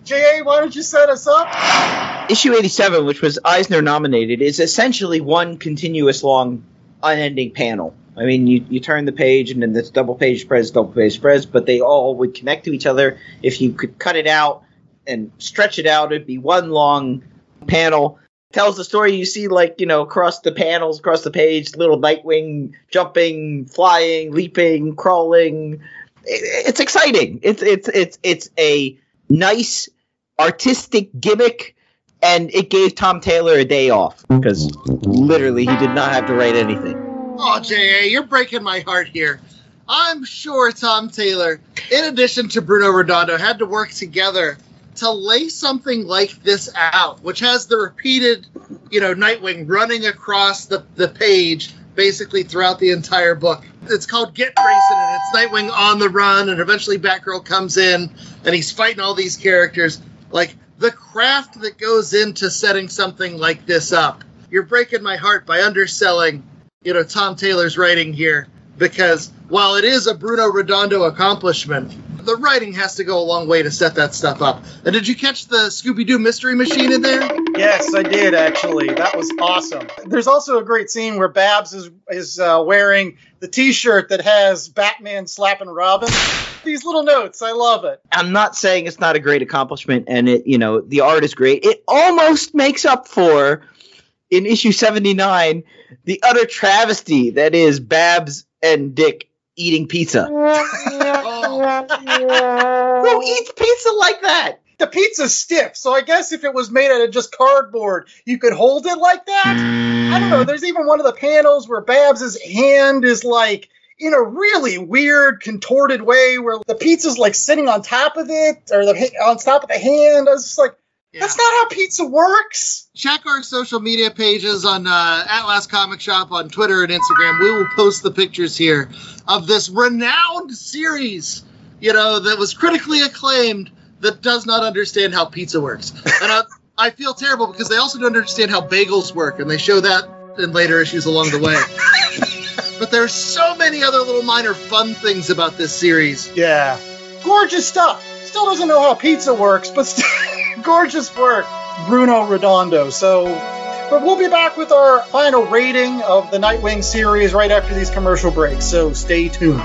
JA, why don't you set us up? Issue 87, which was Eisner nominated, is essentially one continuous long, unending panel. I mean, you, you turn the page and then this double page spreads, double page spreads, but they all would connect to each other. If you could cut it out and stretch it out, it'd be one long panel. Tells the story you see, like, you know, across the panels, across the page, little Nightwing jumping, flying, leaping, crawling. It, it's exciting. It's, it's, it's, it's a nice artistic gimmick and it gave Tom Taylor a day off because literally he did not have to write anything. Oh, JA, you're breaking my heart here. I'm sure Tom Taylor, in addition to Bruno Redondo, had to work together to lay something like this out, which has the repeated, you know, Nightwing running across the, the page basically throughout the entire book. It's called Get Grayson, and it's Nightwing on the run, and eventually Batgirl comes in, and he's fighting all these characters. Like, the craft that goes into setting something like this up. You're breaking my heart by underselling, you know, Tom Taylor's writing here, because while it is a Bruno Redondo accomplishment, the writing has to go a long way to set that stuff up. And did you catch the Scooby Doo Mystery Machine in there? Yes, I did actually. That was awesome. There's also a great scene where Babs is is uh, wearing the T-shirt that has Batman slapping Robin. These little notes, I love it. I'm not saying it's not a great accomplishment and it, you know, the art is great. It almost makes up for in issue 79 the utter travesty that is Babs and Dick eating pizza. Oh. Who eats pizza like that? The pizza's stiff, so I guess if it was made out of just cardboard, you could hold it like that. I don't know. There's even one of the panels where Babs's hand is like in a really weird, contorted way, where the pizza's like sitting on top of it, or the on top of the hand. I was just like, that's not how pizza works. Check our social media pages on uh, at Last Comic Shop on Twitter and Instagram. We will post the pictures here of this renowned series, you know, that was critically acclaimed that does not understand how pizza works. And I, I feel terrible because they also don't understand how bagels work, and they show that in later issues along the way. but there's so many other little minor fun things about this series. Yeah, gorgeous stuff. Still doesn't know how pizza works, but still gorgeous work, Bruno Redondo. So, but we'll be back with our final rating of the Nightwing series right after these commercial breaks. So stay tuned.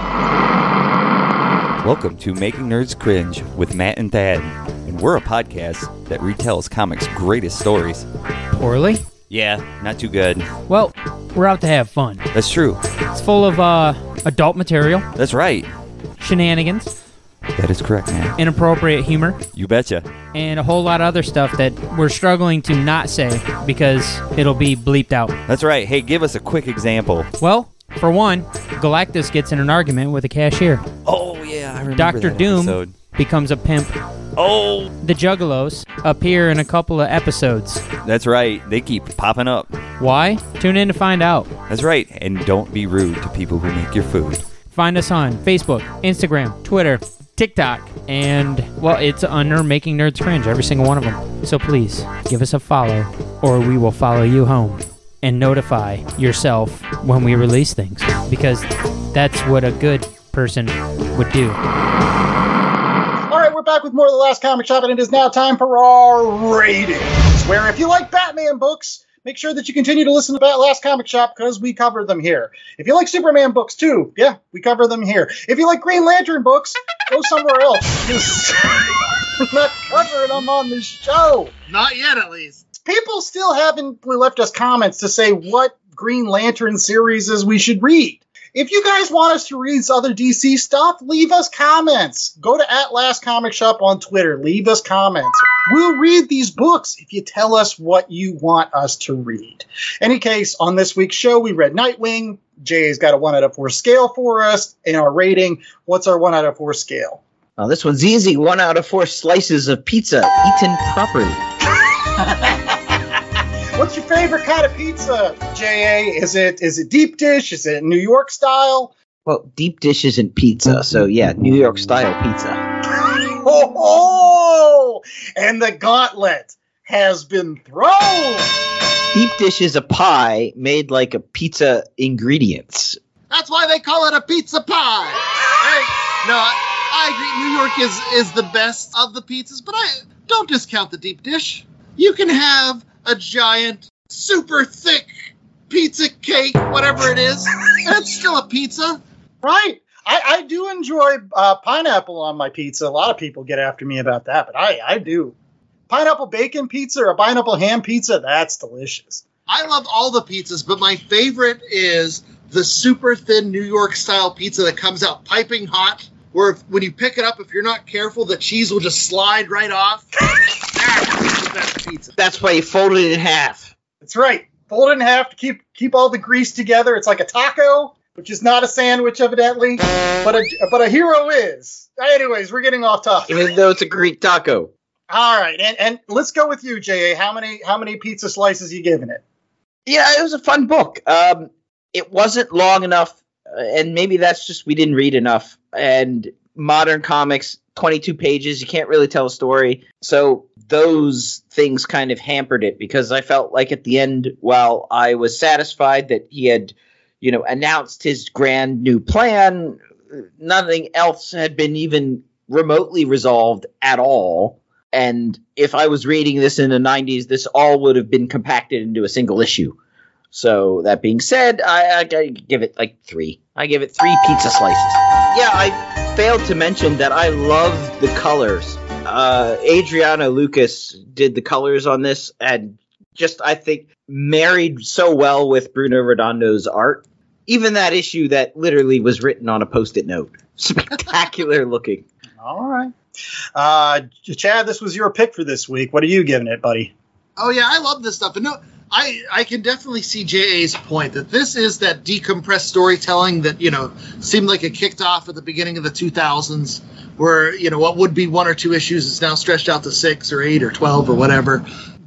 Welcome to Making Nerds Cringe with Matt and Thad, and we're a podcast that retells comics' greatest stories. Poorly? Yeah, not too good. Well, we're out to have fun. That's true. It's full of uh, adult material, That's right. shenanigans, That is correct, man. inappropriate humor, You betcha. and a whole lot of other stuff that we're struggling to not say because it'll be bleeped out. That's right. Hey, give us a quick example. Well, for one, Galactus gets in an argument with a cashier. Oh yeah, I remember Dr. that Doom episode. becomes a pimp. Oh, The Juggalos appear in a couple of episodes. that's right. They keep popping up. Why? Tune in to find out. That's right. And don't be rude to people who make your food. Find us on Facebook, Instagram, Twitter, TikTok, and well, it's under Making Nerds Cringe, every single one of them. So please give us a follow, or we will follow you home and notify yourself when we release things, because that's what a good person would do. All right, we're back with more of the last comic shop, and it is now time for our ratings. where if you like Batman books, make sure that you continue to listen to Bat Last Comic Shop because we cover them here. If you like Superman books too, yeah, we cover them here. If you like Green Lantern books, go somewhere else. We're not covering them on the show. Not yet, at least. People still haven't left us comments to say what Green Lantern series is we should read. If you guys want us to read other DC stuff, leave us comments. Go to at Last Comic Shop on Twitter. Leave us comments. We'll read these books if you tell us what you want us to read. Any case, on this week's show, we read Nightwing. Jay's got a one out of four scale for us. In our rating, what's our one out of four scale? Oh, this one's easy. One out of four slices of pizza eaten properly. What's your favorite kind of pizza, JA? Is it is it deep dish? Is it New York style? Well, deep dish isn't pizza, so yeah, New York style pizza. Oh, oh! and the gauntlet has been thrown. Deep dish is a pie made like a pizza ingredients. That's why they call it a pizza pie. Hey, no, I, I agree. New York is is the best of the pizzas, but I don't discount the deep dish. You can have a giant, super thick pizza cake, whatever it is, and it's still a pizza. Right. I, I do enjoy uh, pineapple on my pizza. A lot of people get after me about that, but I, I do. Pineapple bacon pizza or a pineapple ham pizza, that's delicious. I love all the pizzas, but my favorite is the super thin New York style pizza that comes out piping hot. Where if, when you pick it up, if you're not careful, the cheese will just slide right off. That's the best pizza. That's why you fold it in half. That's right. Fold it in half to keep keep all the grease together. It's like a taco, which is not a sandwich, evidently, but a but a hero is. Anyways, we're getting off topic. Even though it's a Greek taco. All right, and and let's go with you, Ja. How many how many pizza slices you giving it? Yeah, it was a fun book. Um, it wasn't long enough, uh, and maybe that's just we didn't read enough. And modern comics, 22 pages, you can't really tell a story. So those things kind of hampered it because I felt like at the end, while I was satisfied that he had, you know, announced his grand new plan, nothing else had been even remotely resolved at all. And if I was reading this in the 90s, this all would have been compacted into a single issue. So that being said, I, I, I give it like three. I give it three pizza slices. Yeah, I failed to mention that I love the colors. Uh, Adriano Lucas did the colors on this, and just I think married so well with Bruno Redondo's art. Even that issue that literally was written on a post-it note, spectacular looking. All right. Uh, Chad, this was your pick for this week. What are you giving it, buddy? Oh yeah, I love this stuff. And no, I I can definitely see JA's point that this is that decompressed storytelling that you know seemed like it kicked off at the beginning of the 2000s, where you know what would be one or two issues is now stretched out to six or eight or twelve or whatever.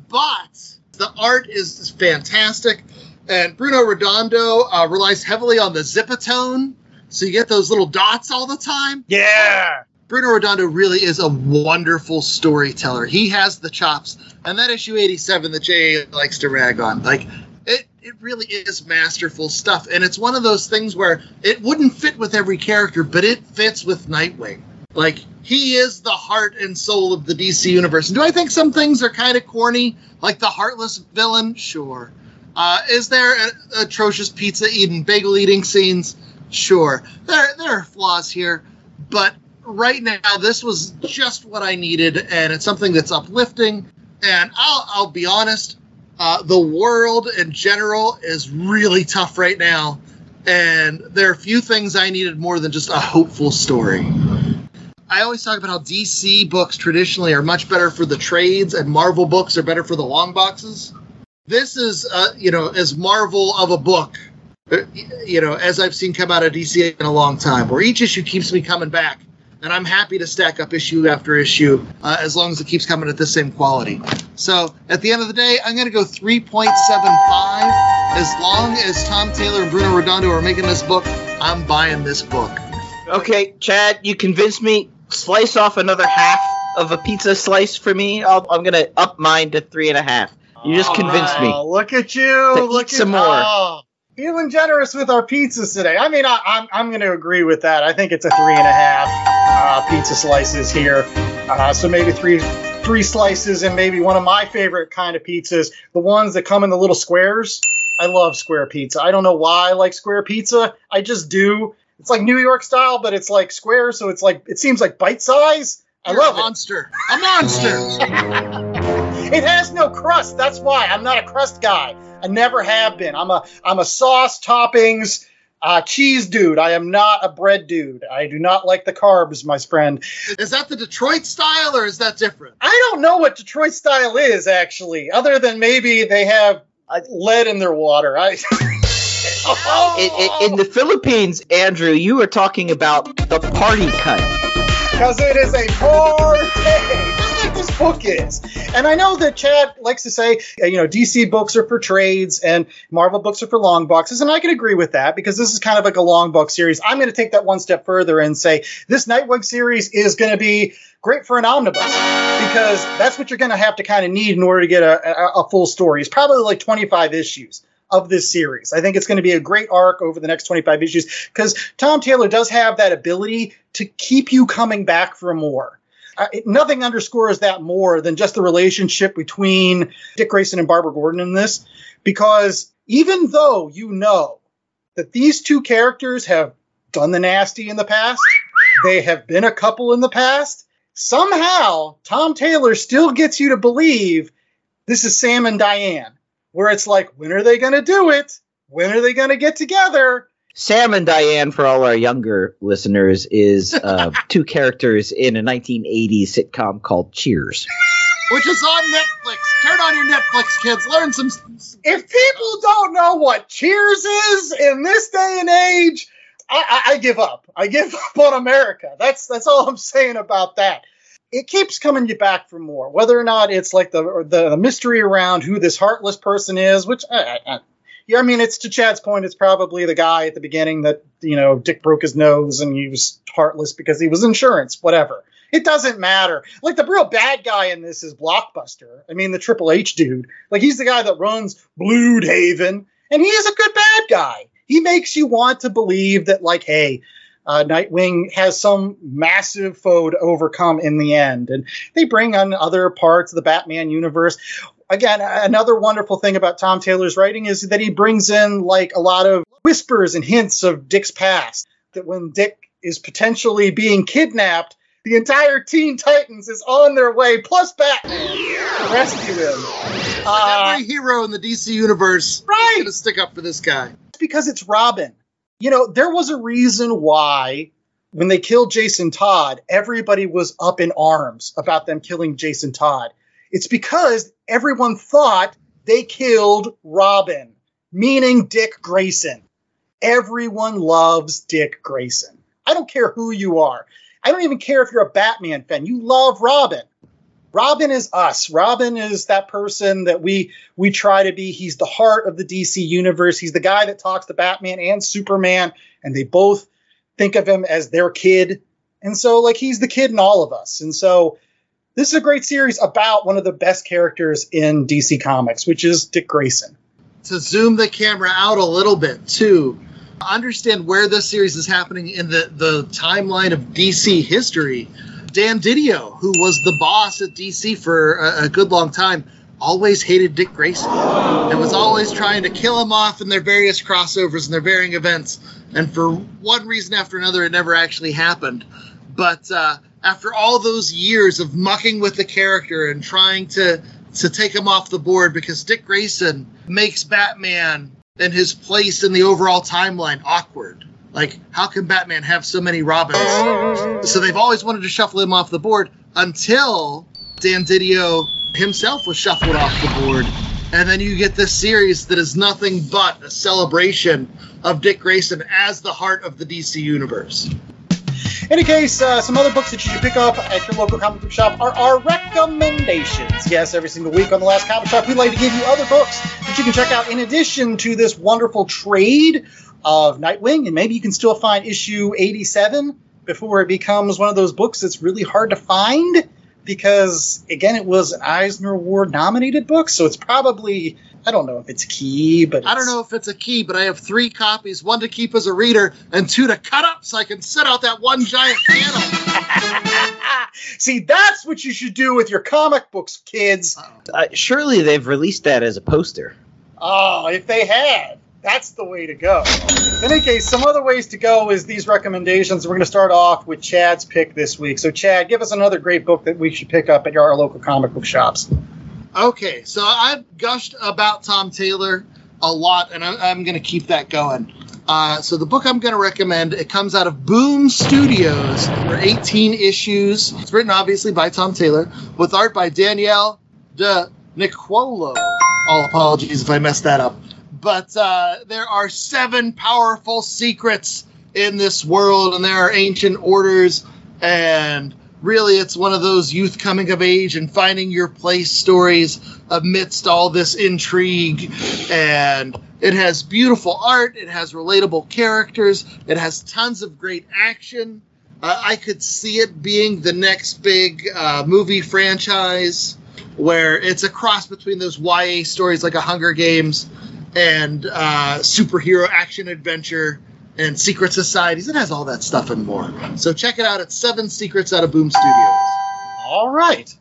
But the art is fantastic, and Bruno Redondo uh, relies heavily on the zipatone, so you get those little dots all the time. Yeah. Bruno Redondo really is a wonderful storyteller. He has the chops, and that issue 87 that Jay likes to rag on, like it, it really is masterful stuff. And it's one of those things where it wouldn't fit with every character, but it fits with Nightwing. Like he is the heart and soul of the DC universe. And do I think some things are kind of corny, like the heartless villain? Sure. Uh, is there a, atrocious pizza eating, bagel eating scenes? Sure. There there are flaws here, but right now this was just what I needed, and it's something that's uplifting. And I'll I'll be honest, uh, the world in general is really tough right now, and there are a few things I needed more than just a hopeful story. I always talk about how DC books traditionally are much better for the trades, and Marvel books are better for the long boxes. This is, uh, you know, as Marvel of a book, uh, you know, as I've seen come out of DC in a long time, where each issue keeps me coming back and I'm happy to stack up issue after issue uh, as long as it keeps coming at the same quality. So at the end of the day, I'm going to go 3.75. As long as Tom Taylor and Bruno Redondo are making this book, I'm buying this book. Okay, Chad, you convinced me. Slice off another half of a pizza slice for me. I'll, I'm gonna up mine to three and a half. You just convinced me. Oh, look at you! To look eat some at, more. oh, feeling generous with our pizzas today. I mean, I, I'm I'm going to agree with that. I think it's a three and a half uh, pizza slices here. Uh, so maybe three three slices and maybe one of my favorite kind of pizzas, the ones that come in the little squares. I love square pizza. I don't know why I like square pizza. I just do. It's like New York style, but it's like square, so it's like it seems like bite size. I You're love a it. monster. A monster. It has no crust. That's why I'm not a crust guy. I never have been. I'm a I'm a sauce toppings uh, cheese dude. I am not a bread dude. I do not like the carbs, my friend. is that the Detroit style or is that different? I don't know what Detroit style is actually, other than maybe they have uh, lead in their water. I. In, in, in the Philippines, Andrew, you were talking about the party cut. because it is a party, just like this book is. And I know that Chad likes to say, uh, you know, DC books are for trades and Marvel books are for long boxes, and I can agree with that because this is kind of like a long book series. I'm going to take that one step further and say this Nightwing series is going to be great for an omnibus because that's what you're going to have to kind of need in order to get a, a, a full story. It's probably like 25 issues of this series. I think it's going to be a great arc over the next 25 issues because Tom Taylor does have that ability to keep you coming back for more. Nothing underscores that more than just the relationship between Dick Grayson and Barbara Gordon in this, because even though you know that these two characters have done the nasty in the past, they have been a couple in the past, somehow Tom Taylor still gets you to believe this is Sam and Diane, where it's like, when are they going to do it? When are they going to get together? Sam and Diane, for all our younger listeners, is uh, two characters in a 1980s sitcom called Cheers. Which is on Netflix. Turn on your Netflix, kids. Learn some. If people don't know what Cheers is in this day and age, I, I, I give up. I give up on America. That's that's all I'm saying about that. It keeps coming you back for more, whether or not it's like the or the, the mystery around who this heartless person is. Which, I, I, I- yeah, I mean, it's to Chad's point. It's probably the guy at the beginning that you know Dick broke his nose and he was heartless because he was insurance. Whatever. It doesn't matter. Like the real bad guy in this is Blockbuster. I mean, the Triple H dude. Like he's the guy that runs Blüdhaven, and he is a good bad guy. He makes you want to believe that, like, hey, uh, Nightwing has some massive foe to overcome in the end, and they bring on other parts of the Batman universe. Again, another wonderful thing about Tom Taylor's writing is that he brings in like a lot of whispers and hints of Dick's past. That when Dick is potentially being kidnapped, the entire Teen Titans is on their way, plus Batman, to rescue him. Uh, Every hero in the DC universe Right. is going to stick up for this guy. It's because it's Robin. You know, there was a reason why when they killed Jason Todd, everybody was up in arms about them killing Jason Todd. It's because everyone thought they killed Robin, meaning Dick Grayson. Everyone loves Dick Grayson. I don't care who you are. I don't even care if you're a Batman fan. You love Robin. Robin is us. Robin is that person that we we try to be. He's the heart of the DC universe. He's the guy that talks to Batman and Superman, and they both think of him as their kid. And so, like, he's the kid in all of us. And so, this is a great series about one of the best characters in DC Comics, which is Dick Grayson. to zoom the camera out a little bit too understand where this series is happening in the, the timeline of DC history. Dan Didio, who was the boss at DC for a, a good long time, always hated Dick Grayson and was always trying to kill him off in their various crossovers and their varying events. And for one reason after another, it never actually happened. But uh, after all those years of mucking with the character and trying to to take him off the board because Dick Grayson makes Batman and his place in the overall timeline awkward. Like, how can Batman have so many Robins? So they've always wanted to shuffle him off the board until Dan Didio himself was shuffled off the board. And then you get this series that is nothing but a celebration of Dick Grayson as the heart of the DC universe. Any case, uh, some other books that you should pick up at your local comic book shop are our recommendations. Yes, every single week on the last comic shop, we like to give you other books that you can check out in addition to this wonderful trade of Nightwing, and maybe you can still find issue 87 before it becomes one of those books that's really hard to find because again, it was an Eisner Award nominated book, so it's probably I don't know if it's key, but I don't know if it's a key, but I have three copies: one to keep as a reader, and two to cut up so I can set out that one giant panel. See, that's what you should do with your comic books, kids. Uh, surely they've released that as a poster. Oh, if they had, that's the way to go. In any case, some other ways to go is these recommendations. We're going to start off with Chad's pick this week. So, Chad, give us another great book that we should pick up at our local comic book shops. Okay, so I've gushed about Tom Taylor a lot, and I, I'm going to keep that going. Uh, so the book I'm going to recommend it comes out of Boom Studios for 18 issues. It's written obviously by Tom Taylor with art by Daniele Di Nicuolo. All apologies if I messed that up. But uh, there are seven powerful secrets in this world, and there are ancient orders, and really it's one of those youth coming of age and finding your place stories amidst all this intrigue. And it has beautiful art it has relatable characters it has tons of great action. Uh, i could see it being the next big uh, movie franchise where it's a cross between those ya stories like a hunger games and uh, superhero action adventure and secret societies it has all that stuff and more so check it out at seven secrets out of boom studios All right.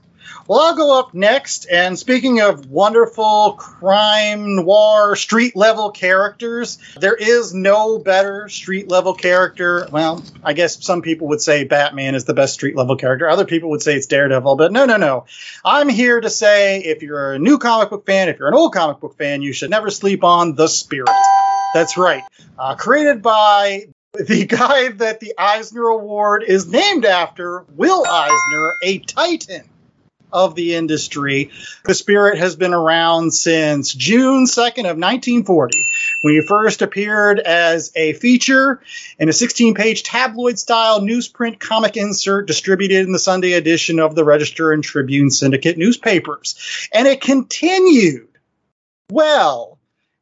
Well, I'll go up next. And speaking of wonderful crime noir street level characters, there is no better street level character. Well, I guess some people would say Batman is the best street level character. Other people would say it's Daredevil. But no, no, no. I'm here to say if you're a new comic book fan, if you're an old comic book fan, you should never sleep on The Spirit. That's right. Uh, created by the guy that the Eisner Award is named after, Will Eisner, a titan of the industry. The Spirit has been around since June 2nd of 1940, when he first appeared as a feature in a 16-page tabloid-style newsprint comic insert distributed in the Sunday edition of the Register and Tribune Syndicate newspapers. And it continued well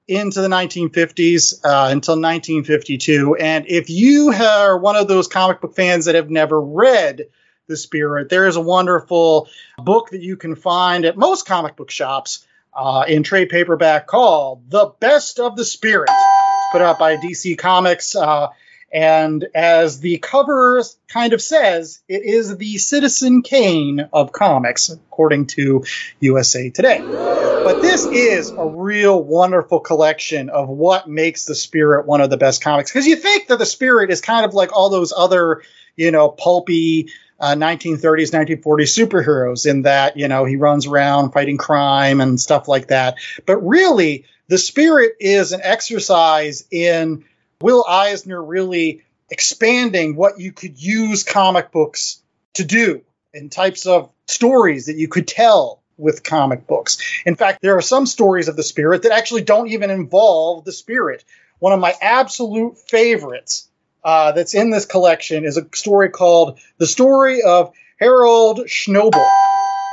into the 1950s uh, until 1952. And if you are one of those comic book fans that have never read The Spirit, there is a wonderful book that you can find at most comic book shops uh, in trade paperback called The Best of the Spirit. It's put out by DC Comics. Uh, and as the cover kind of says, it is the Citizen Kane of comics, according to USA Today. But this is a real wonderful collection of what makes the Spirit one of the best comics. Because you think that the Spirit is kind of like all those other, you know, pulpy uh, 1930s, 1940s superheroes in that, you know, he runs around fighting crime and stuff like that. But really, the Spirit is an exercise in Will Eisner really expanding what you could use comic books to do and types of stories that you could tell with comic books. In fact, there are some stories of the spirit that actually don't even involve the spirit. One of my absolute favorites uh, that's in this collection is a story called The Story of Harold Shnobble.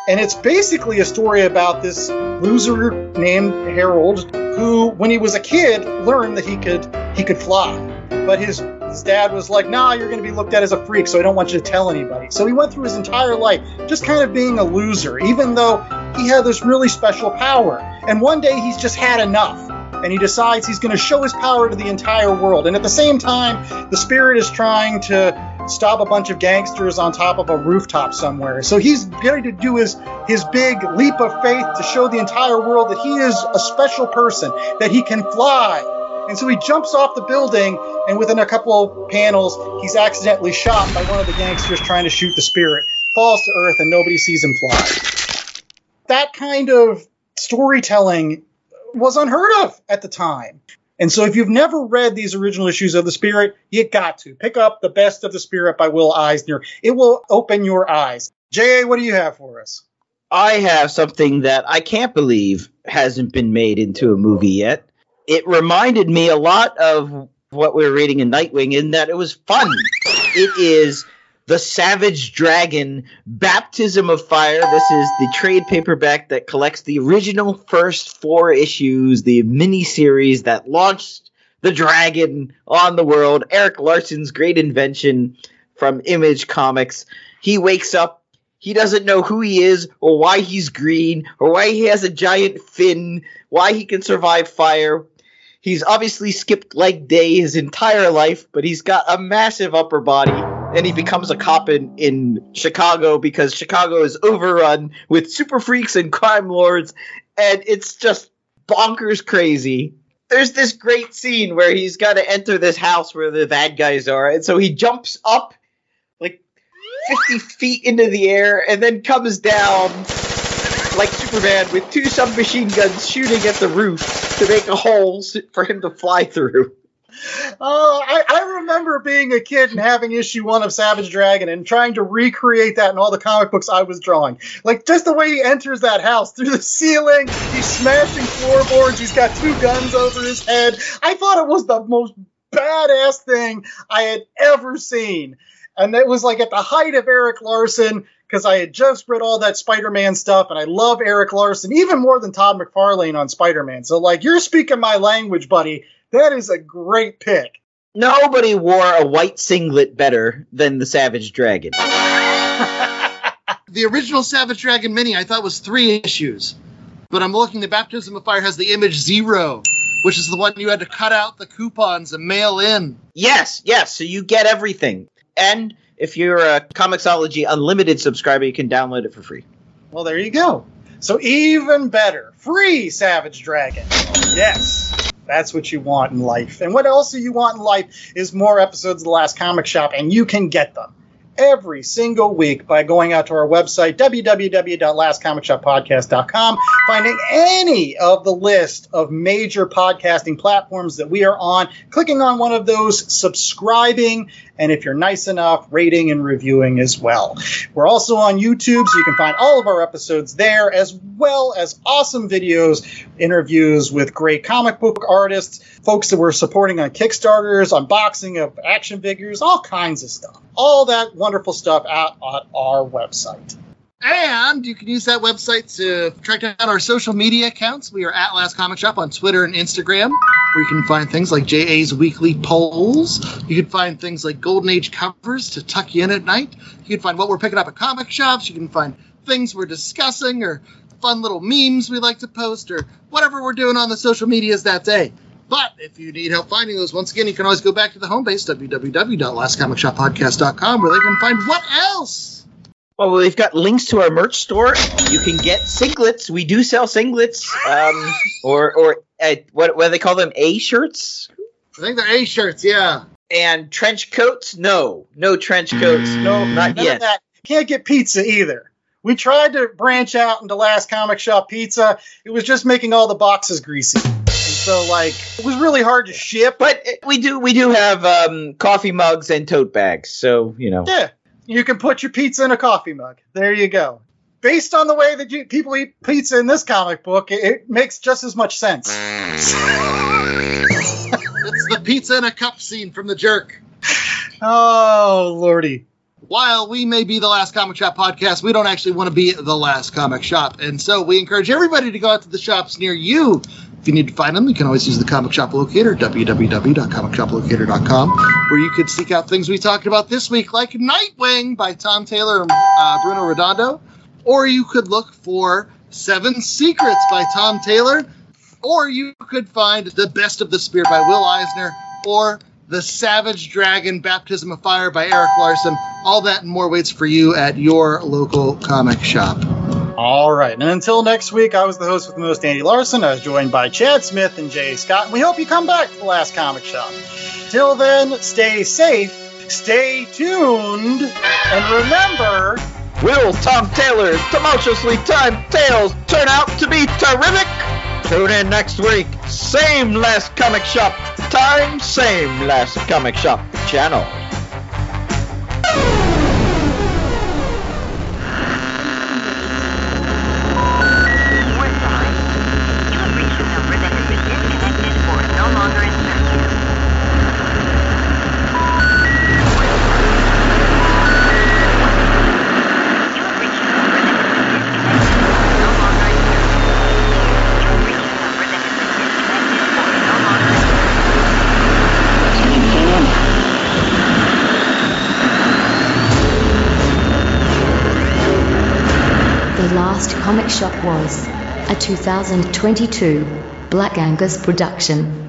And it's basically a story about this loser named Harold who, when he was a kid, learned that he could he could fly. But his his dad was like, nah, you're going to be looked at as a freak, so I don't want you to tell anybody. So he went through his entire life just kind of being a loser, even though he had this really special power. And one day he's just had enough. And he decides he's going to show his power to the entire world. And at the same time, the spirit is trying to stop a bunch of gangsters on top of a rooftop somewhere. So he's going to do his his big leap of faith to show the entire world that he is a special person, that he can fly. And so he jumps off the building, and within a couple of panels, he's accidentally shot by one of the gangsters trying to shoot the spirit. Falls to earth, and nobody sees him fly. That kind of storytelling was unheard of at the time. And so if you've never read these original issues of The Spirit, you got to pick up The Best of the Spirit by Will Eisner. It will open your eyes. J.A., what do you have for us? I have something that I can't believe hasn't been made into a movie yet. It reminded me a lot of what we were reading in Nightwing in that it was fun. It is The Savage Dragon Baptism of Fire. This is the trade paperback that collects the original first four issues, the mini series that launched the dragon on the world. Erik Larsen's great invention from Image Comics. He wakes up he doesn't know who he is or why he's green or why he has a giant fin, why he can survive fire. He's obviously skipped leg day his entire life, but he's got a massive upper body. And he becomes a cop in, in Chicago because Chicago is overrun with super freaks and crime lords, and it's just bonkers crazy. There's this great scene where he's got to enter this house where the bad guys are, and so he jumps up like 50 feet into the air and then comes down like Superman with two submachine guns shooting at the roof to make a hole for him to fly through. Oh, I, I remember being a kid and having issue one of Savage Dragon and trying to recreate that in all the comic books I was drawing. Like just the way he enters that house through the ceiling, he's smashing floorboards, he's got two guns over his head. I thought it was the most badass thing I had ever seen. And it was like at the height of Erik Larsen because I had just read all that Spider-Man stuff, and I love Erik Larsen even more than Todd McFarlane on Spider-Man. So, like, you're speaking my language, buddy. That is a great pick. Nobody wore a white singlet better than the Savage Dragon. The original Savage Dragon mini I thought was three issues, but I'm looking. The Baptism of Fire has the image zero, which is the one you had to cut out the coupons and mail in. Yes, yes. So you get everything. And if you're a Comixology Unlimited subscriber, you can download it for free. Well, there you go. So even better, free Savage Dragon. Yes, that's what you want in life. And what else do you want in life is more episodes of The Last Comic Shop, and you can get them every single week by going out to our website, www.lastcomicshoppodcast.com, finding any of the list of major podcasting platforms that we are on, clicking on one of those, subscribing, and if you're nice enough, rating and reviewing as well. We're also on YouTube, so you can find all of our episodes there, as well as awesome videos, interviews with great comic book artists, folks that we're supporting on Kickstarters, unboxing of action figures, all kinds of stuff. All that wonderful stuff out on our website. And you can use that website to track down our social media accounts. We are at Last Comic Shop on Twitter and Instagram, where you can find things like JA's weekly polls. You can find things like Golden Age covers to tuck you in at night. You can find what we're picking up at comic shops. You can find things we're discussing or fun little memes we like to post or whatever we're doing on the social medias that day. But if you need help finding those, once again, you can always go back to the home base, www.lastcomicshoppodcast.com, where they can find what else? Well, we've got links to our merch store. You can get singlets. We do sell singlets, um, or or uh, what what do they call them? A shirts I think they're A shirts, yeah. and trench coats. No, no trench coats. No, not None yet. that. Can't get pizza either. We tried to branch out into Last Comic Shop Pizza. It was just making all the boxes greasy. And so, like, it was really hard to ship. But uh, we do we do have um, coffee mugs and tote bags. So you know. Yeah, you can put your pizza in a coffee mug. There you go. Based on the way that you, people eat pizza in this comic book, it, it makes just as much sense. It's the pizza in a cup scene from the jerk. Oh, lordy. While we may be the last comic shop podcast, we don't actually want to be the last comic shop. And so we encourage everybody to go out to the shops near you. If you need to find them, you can always use the comic shop locator, www.comicshoplocator.com, where you could seek out things we talked about this week, like Nightwing by Tom Taylor and uh, Bruno Redondo. Or you could look for Seven Secrets by Tom Taylor. Or you could find The Best of the Spirit by Will Eisner. Or The Savage Dragon Baptism of Fire by Erik Larsen. All that and more waits for you at your local comic shop. All right. And until next week, I was the host with the most, Andy Larson. I was joined by Chad Smith and JA Scott. And we hope you come back to the last comic shop. Till then, stay safe, stay tuned, and remember. Will Tom Taylor's tumultuously timed tales turn out to be terrific? Tune in next week. Same last comic shop time, same last comic shop channel. Comic Shop was a 2022 Black Angus production.